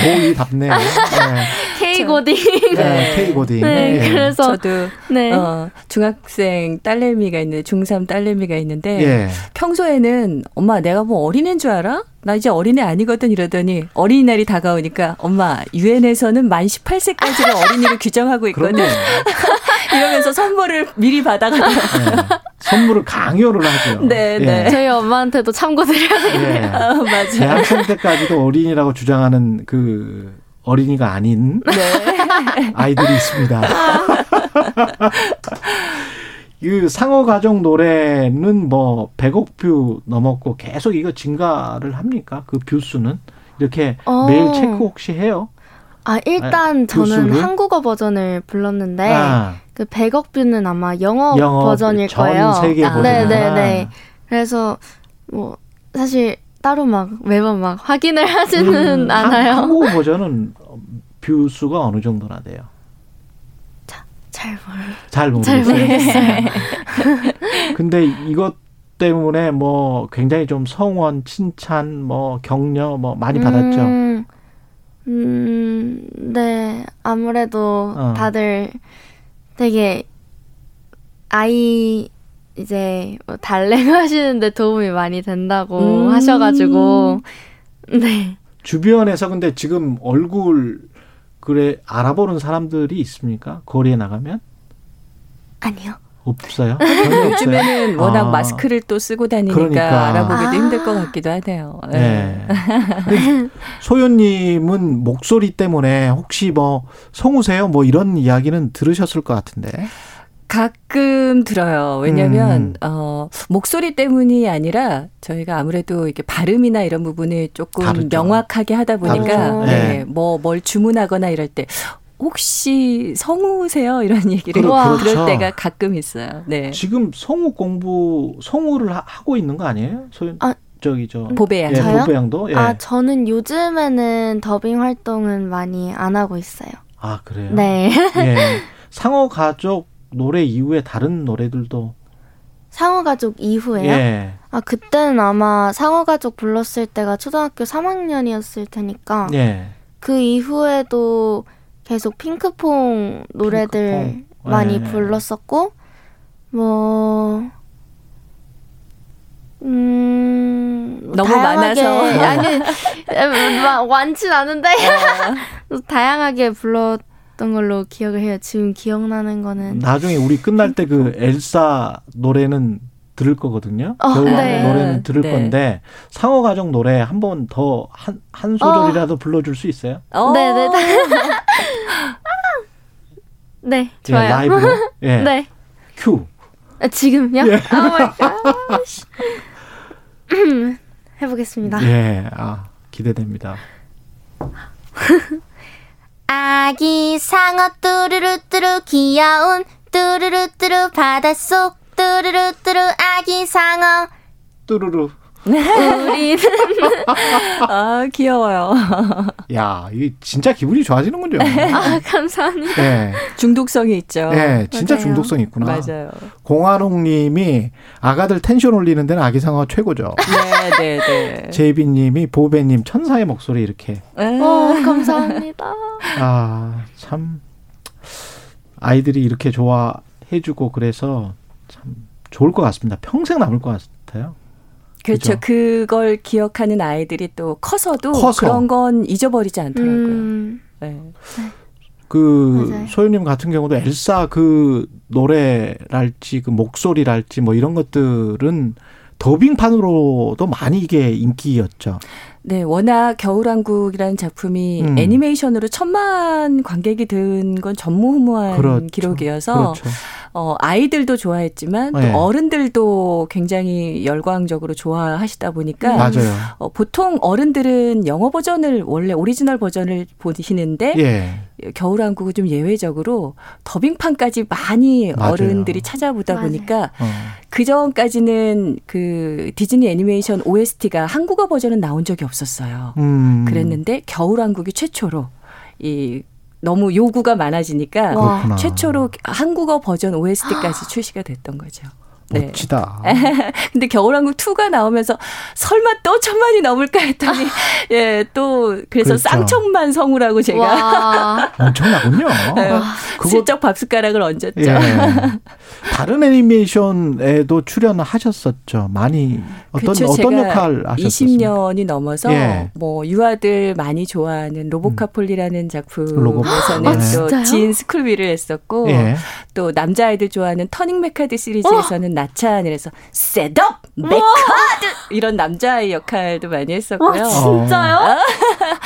S2: 고이 답네요. [LAUGHS] 네.
S11: K 고딩.
S2: 네, K 고딩.
S11: 네, 네, 그래서
S3: 저도 네. 어, 중학생 딸내미가 있는데 중3 딸내미가 있는데 예. 평소에는 엄마 내가 뭐 어린애인 줄 알아? 나 이제 어린애 아니거든 이러더니 어린이날이 다가오니까 엄마 유엔에서는 만 18세까지를 어린이로 규정하고 있거든. [LAUGHS] 이러면서 선물을 미리 받아가지고 네.
S2: 선물을 강요를 하죠.
S11: 네, 예. 네. 저희 엄마한테도 참고드려야 돼요. 예.
S3: 아, 맞아요.
S2: 대학생 때까지도 어린이라고 주장하는 그 어린이가 아닌 네. 아이들이 있습니다. [LAUGHS] 그 상어 가족 노래는 뭐 100억 뷰 넘었고 계속 이거 증가를 합니까? 그 뷰 수는 이렇게 어. 매일 체크 혹시 해요?
S11: 아 일단 아, 저는 뷰수를? 한국어 버전을 불렀는데 아. 그 100억 뷰는 아마 영어, 영어 버전일 거예요.
S2: 아.
S11: 네네네. 네. 그래서 뭐 사실 따로 막 매번 막 확인을 하지는 음, 않아요.
S2: 한국어 [LAUGHS] 버전은 뷰 수가 어느 정도나 돼요?
S11: 잘 모르.
S2: 잘 모르겠어요. 잘 모르겠어요. [LAUGHS] 근데 이것 때문에 뭐 굉장히 좀 성원, 칭찬, 뭐 격려 뭐 많이 받았죠. 음,
S11: 음 네. 아무래도 어. 다들 되게 아이 이제 뭐 달래고 [LAUGHS] 하시는데 도움이 많이 된다고 음. 하셔가지고 네.
S2: 주변에서 근데 지금 얼굴 그래 알아보는 사람들이 있습니까? 거리에 나가면?
S11: 아니요. [LAUGHS]
S2: 없어요?
S3: 요즘에는 워낙 아. 마스크를 또 쓰고 다니니까 그러니까. 알아보기도 아. 힘들 것 같기도 하네요.
S2: 네. 네. 소연님은 목소리 때문에 혹시 뭐 성우세요? 뭐 이런 이야기는 들으셨을 것 같은데.
S3: 가끔 들어요. 왜냐면, 음. 어, 목소리 때문이 아니라 저희가 아무래도 이게 발음이나 이런 부분을 조금 다르죠. 명확하게 하다 보니까, 네. 네. 뭐, 뭘 주문하거나 이럴 때, 혹시 성우세요? 이런 얘기를 그렇죠. 들을 때가 가끔 있어요. 네.
S2: 지금 성우 공부, 성우를 하고 있는 거 아니에요? 소연, 아, 저기, 저.
S3: 보배양.
S2: 예, 보배양도? 예.
S11: 아, 저는 요즘에는 더빙 활동은 많이 안 하고 있어요.
S2: 아, 그래요?
S11: 네. [LAUGHS]
S2: 예. 상어 가족 노래 이후에 다른 노래들도
S11: 상어 가족 이후에요?
S2: 예.
S11: 아 그때는 아마 상어 가족 불렀을 때가 초등학교 3학년이었을 테니까 예. 그 이후에도 계속 핑크퐁 노래들 핑크퐁. 많이 예. 불렀었고 뭐 음,
S3: 너무 많아서
S11: 아니 [LAUGHS] 많진 않은데 어. [LAUGHS] 다양하게 불렀 던 걸로 기억을 해요. 지금 기억나는 거는
S2: 나중에 우리 끝날 때 그 엘사 노래는 들을 거거든요. 어, 겨울 네. 노래는 들을 네. 건데 상어 가족 노래 한 번 더 한한 소절이라도 어. 불러줄 수 있어요?
S11: 어. 네네. 네, 네, [LAUGHS] 좋아요. 예,
S2: 라이브로. [LAUGHS] 예. 네. 큐.
S11: 아, 지금요? 예. [LAUGHS] [CLEARS THROAT] 해보겠습니다.
S2: 예, 아 기대됩니다.
S11: 아기 상어 뚜루루뚜루 귀여운 뚜루루뚜루 바닷속 뚜루루뚜루 아기 상어.
S2: 뚜루루
S3: 우리는 [LAUGHS] 아 귀여워요. [LAUGHS]
S2: 야, 이 진짜 기분이 좋아지는군요.
S11: 아 감사합니다. 네.
S3: 중독성이 있죠.
S2: 네, 진짜 맞아요. 중독성 있구나.
S3: 맞아요.
S2: 공한홍님이 아가들 텐션 올리는 데는 아기 상어 최고죠. [LAUGHS]
S3: 네, 네, 네.
S2: 제이비님이 보배님 천사의 목소리 이렇게.
S11: 네. 어, 감사합니다.
S2: 아, 참 아이들이 이렇게 좋아해주고 그래서 참 좋을 것 같습니다. 평생 남을 것 같아요.
S3: 그렇죠. 그죠? 그걸 기억하는 아이들이 또 커서도 커서. 그런 건 잊어버리지 않더라고요. 음. 네.
S2: 그 소연님 같은 경우도 엘사 그 노래랄지 그 목소리랄지 뭐 이런 것들은 더빙판으로도 많이 이게 인기였죠.
S3: 네, 워낙 겨울왕국이라는 작품이 음. 애니메이션으로 천만 관객이 든 건 전무후무한 그렇죠. 기록이어서 그렇죠. 어, 아이들도 좋아했지만 또 네. 어른들도 굉장히 열광적으로 좋아하시다 보니까
S2: 맞아요.
S3: 어, 보통 어른들은 영어 버전을 원래 오리지널 버전을 보시는데 예. 겨울왕국은 좀 예외적으로 더빙판까지 많이 맞아요. 어른들이 찾아보다 맞아요. 보니까 어. 그 전까지는 그 디즈니 애니메이션 OST가 한국어 버전은 나온 적이 없었어요. 음. 그랬는데 겨울왕국이 최초로 이 너무 요구가 많아지니까 와. 최초로 한국어 버전 OST까지 출시가 됐던 거죠.
S2: 네. 멋지다. [LAUGHS]
S3: 근데 겨울왕국 2가 나오면서 설마 또 천만이 넘을까 했더니 [LAUGHS] 예, 또 그래서 그렇죠. 쌍천만 성우라고 제가 [LAUGHS]
S2: 엄청나군요. 네,
S3: 슬쩍 밥숟가락을 얹었죠. 예.
S2: 다른 애니메이션에도 출연하셨었죠. 많이 어떤 그쵸, 어떤 역할 하셨어요?
S3: 20년이 넘어서 예. 뭐 유아들 많이 좋아하는 로보카폴리라는 음. 작품에서는 아, 또 진, 스쿨비를 했었고 예. 또 남자아이들 좋아하는 터닝 메카드 시리즈에서는 어? 나찬이라서 셋업 메카드 이런 남자아이 역할도 많이 했었고요. 와,
S11: 진짜요? 어.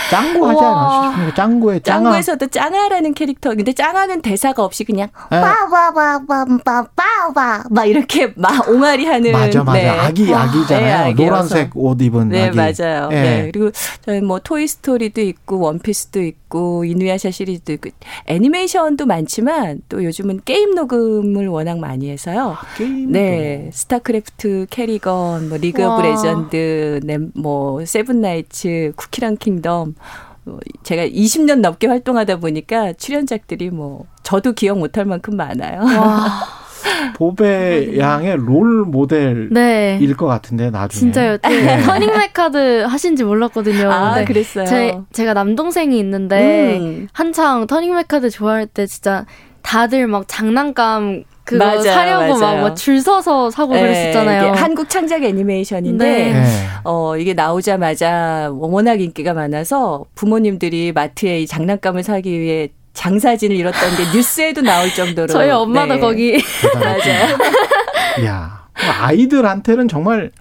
S2: 짱구 하지 않았어요? 짱구의 짱아.
S3: 짱구에서도 짱아라는 캐릭터. 근데 짱아는 대사가 없이 그냥 빠바바바바바바 막 이렇게 막 옹알이 하는
S2: 맞아 맞아 네. 아기 아기잖아요. 네, 노란색 옷 입은
S3: 네,
S2: 아기.
S3: 맞아요. 네. 네. 그리고 저희 뭐 토이 스토리도 있고 원피스도 있고 이누야샤 시리즈도 있고 애니메이션도 많지만 또 요즘은 게임 녹음을 워낙 많이 해서요. 아,
S2: 게임
S3: 네. 스타크래프트, 케리건, 뭐 리그 와. 오브 레전드, 네, 뭐 세븐나이츠, 쿠키런 킹덤 뭐 제가 20년 넘게 활동하다 보니까 출연작들이 뭐 저도 기억 못할 만큼 많아요. [LAUGHS]
S2: 보배 양의 롤 모델일 네. 것 같은데 나중에
S11: 진짜요. 네. 터닝 메카드 하신지 몰랐거든요.
S3: 아 네. 그랬어요.
S11: 제, 제가 남동생이 있는데 음. 한창 터닝 메카드 좋아할 때 진짜 다들 막 장난감 그거 맞아요, 사려고 막줄 서서 사고 네, 그랬었잖아요.
S3: 한국 창작 애니메이션인데 네. 네. 어 이게 나오자마자 워낙 인기가 많아서 부모님들이 마트에 이 장난감을 사기 위해 장사진을 이뤘던 게 뉴스에도 나올 정도로
S11: 저희 엄마도 네. 거기
S3: 맞아요.
S2: 야 아이들한테는 정말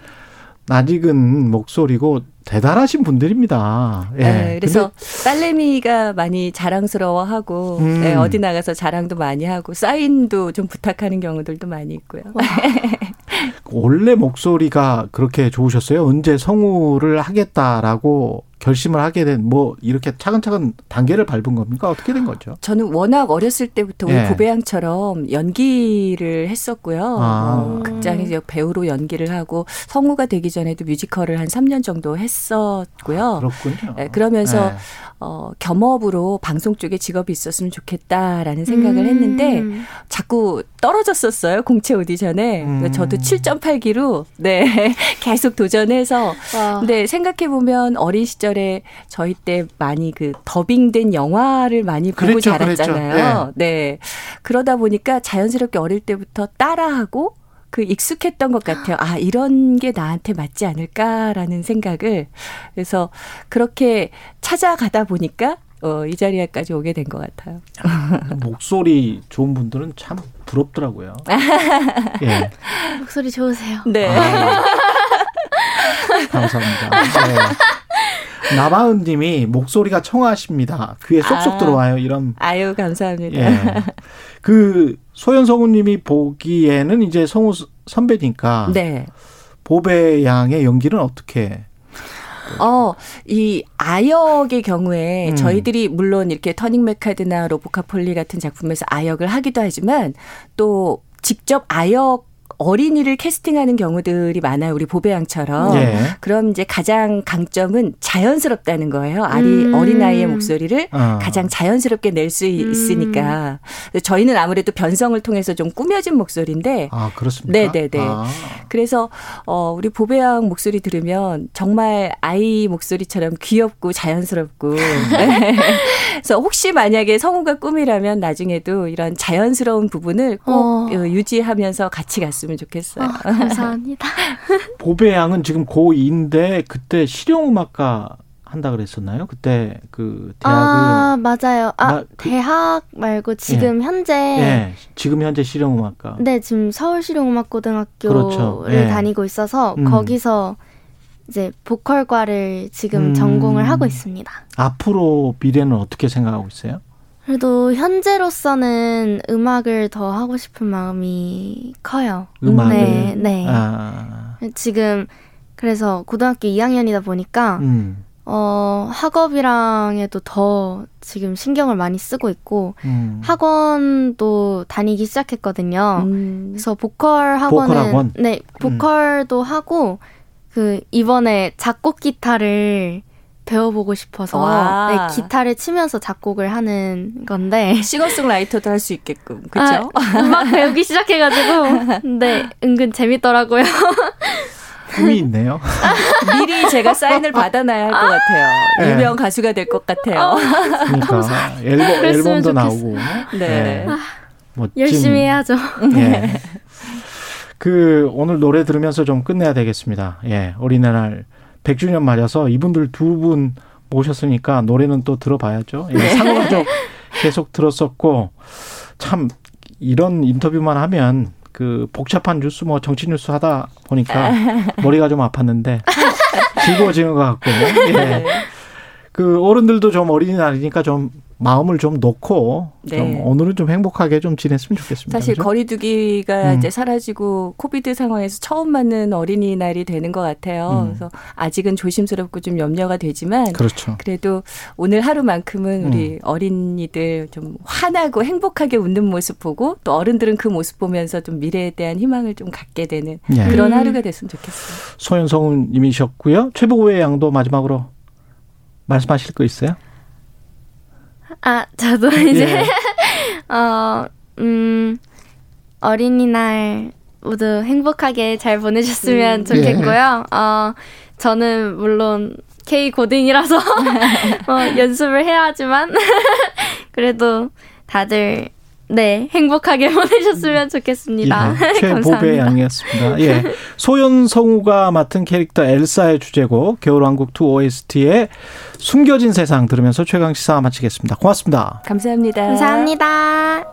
S2: 낯익은 목소리고 대단하신 분들입니다. 예. 네,
S3: 그래서 딸내미가 많이 자랑스러워하고 음. 네, 어디 나가서 자랑도 많이 하고 사인도 좀 부탁하는 경우들도 많이 있고요. [LAUGHS]
S2: 원래 목소리가 그렇게 좋으셨어요? 언제 성우를 하겠다라고 결심을 하게 된 뭐 이렇게 차근차근 단계를 밟은 겁니까? 어떻게 된 거죠?
S3: 저는 워낙 어렸을 때부터 우리 예. 고배양처럼 연기를 했었고요. 아. 어, 극장에서 배우로 연기를 하고 성우가 되기 전에도 뮤지컬을 한 3년 정도 했었고요.
S2: 아, 그렇군요.
S3: 네, 그러면서 예. 어, 겸업으로 방송 쪽에 직업이 있었으면 좋겠다라는 생각을 음. 했는데 자꾸 떨어졌었어요. 공채 오디션에. 음. 저도 7.8기로 네 [LAUGHS] 계속 도전해서 와. 근데 생각해 보면 어린 시절 에 저희 때 많이 그 더빙된 영화를 많이 보고 그랬죠, 자랐잖아요. 그랬죠. 네. 네. 그러다 보니까 자연스럽게 어릴 때부터 따라하고 그 익숙했던 것 같아요. 아, 이런 게 나한테 맞지 않을까라는 생각을 그래서 그렇게 찾아가다 보니까 어, 이 자리에까지 오게 된 것 같아요. [LAUGHS]
S2: 목소리 좋은 분들은 참 부럽더라고요. [LAUGHS]
S11: 예. 목소리 좋으세요.
S3: 네. 아,
S2: 감사합니다. 네. [LAUGHS] 나바은 님이 목소리가 청아하십니다. 귀에 쏙쏙 아, 들어와요. 이런.
S3: 아유, 감사합니다. 예.
S2: 그 소연성우 님이 보기에는 이제 성우 선배니까. 네. 보배 양의 연기는 어떻게
S3: 어, 이 아역의 경우에 음. 저희들이 물론 이렇게 터닝 메카드나 로보카폴리 같은 작품에서 아역을 하기도 하지만 또 직접 아역 어린이를 캐스팅하는 경우들이 많아요. 우리 보배양처럼. 예. 그럼 이제 가장 강점은 자연스럽다는 거예요. 아리 음. 어린아이의 목소리를 어. 가장 자연스럽게 낼수 음. 있으니까. 저희는 아무래도 변성을 통해서 좀 꾸며진 목소리인데.
S2: 아, 그렇습니까?
S3: 네 네 네. 아. 그래서 어 우리 보배양 목소리 들으면 정말 아이 목소리처럼 귀엽고 자연스럽고. 네. [LAUGHS] 그래서 혹시 만약에 성우가 꿈이라면 나중에도 이런 자연스러운 부분을 꼭 어. 유지하면서 같이 갔으면 됐으면 좋겠어요. 어,
S11: 감사합니다. [LAUGHS]
S2: 보배 양은 지금 고2인데 그때 실용음악과 한다 그랬었나요? 그때 그 대학을
S11: 아 맞아요. 아 마, 그, 대학 말고 지금 예. 현재 예.
S2: 지금 현재 실용음악과
S11: 네 지금 서울 실용음악고등학교를 그렇죠. 예. 다니고 있어서 음. 거기서 이제 보컬과를 지금 음. 전공을 하고 있습니다.
S2: 앞으로 미래는 어떻게 생각하고 있어요?
S11: 그래도 현재로서는 음악을 더 하고 싶은 마음이 커요.
S2: 음악을?
S11: 네, 네. 아. 지금 그래서 고등학교 2학년이다 보니까 음. 어, 학업이랑에도 더 지금 신경을 많이 쓰고 있고 음. 학원도 다니기 시작했거든요. 음. 그래서 보컬 학원은 보컬 학원? 네, 보컬도 음. 하고 그 이번에 작곡 기타를 배워보고 싶어서 네, 기타를 치면서 작곡을 하는 건데
S3: 싱어송라이터도 할 수 있게끔 그렇죠?
S11: 아, 막 배우기 시작해가지고 근데 [LAUGHS] 은근 재밌더라고요.
S2: 꿈이 있네요. [LAUGHS]
S3: 미리 제가 사인을 받아놔야 할 것 같아요. 네. 유명 가수가 될 것 같아요.
S2: 그러니까 앨범, 앨범도 좋겠어. 나오고. 네. 네.
S11: 아, 열심히 해야죠.
S2: 네. 그 오늘 노래 들으면서 좀 끝내야 되겠습니다. 예, 어린이날 100주년 맞아서 이분들 두 분 모셨으니까 노래는 또 들어봐야죠. 예, 네. 상호적 계속 들었었고 참 이런 인터뷰만 하면 그 복잡한 뉴스 뭐 정치 뉴스 하다 보니까 머리가 좀 아팠는데 [LAUGHS] 즐거워지는 것 같고 예. 네. 그 어른들도 좀 어린이날이니까 좀 마음을 좀 놓고 네. 좀 오늘은 좀 행복하게 좀 지냈으면 좋겠습니다.
S3: 사실 그렇죠? 거리두기가 음. 이제 사라지고 코비드 상황에서 처음 맞는 어린이날이 되는 것 같아요. 음. 그래서 아직은 조심스럽고 좀 염려가 되지만
S2: 그렇죠.
S3: 그래도 오늘 하루만큼은 우리 음. 어린이들 좀 환하고 행복하게 웃는 모습 보고 또 어른들은 그 모습 보면서 좀 미래에 대한 희망을 좀 갖게 되는 예. 그런 하루가 됐으면 좋겠어요.
S2: 소연성우님이셨고요. 최보의 양도 마지막으로 말씀하실 거 있어요?
S11: 아, 저도 이제, 예. [LAUGHS] 어, 음, 어린이날 모두 행복하게 잘 보내셨으면 음, 좋겠고요. 예. 어, 저는 물론 K 고딩이라서 [LAUGHS] 어, 연습을 해야 하지만 [LAUGHS] 그래도 다들 네, 행복하게 [LAUGHS] 보내셨으면 좋겠습니다.
S2: 예, [LAUGHS] 최보배 양이었습니다. 예. 소연 성우가 맡은 캐릭터 엘사의 주제곡 겨울왕국 2 OST의 숨겨진 세상 들으면서 최강 시사 마치겠습니다. 고맙습니다.
S3: 감사합니다.
S11: 감사합니다.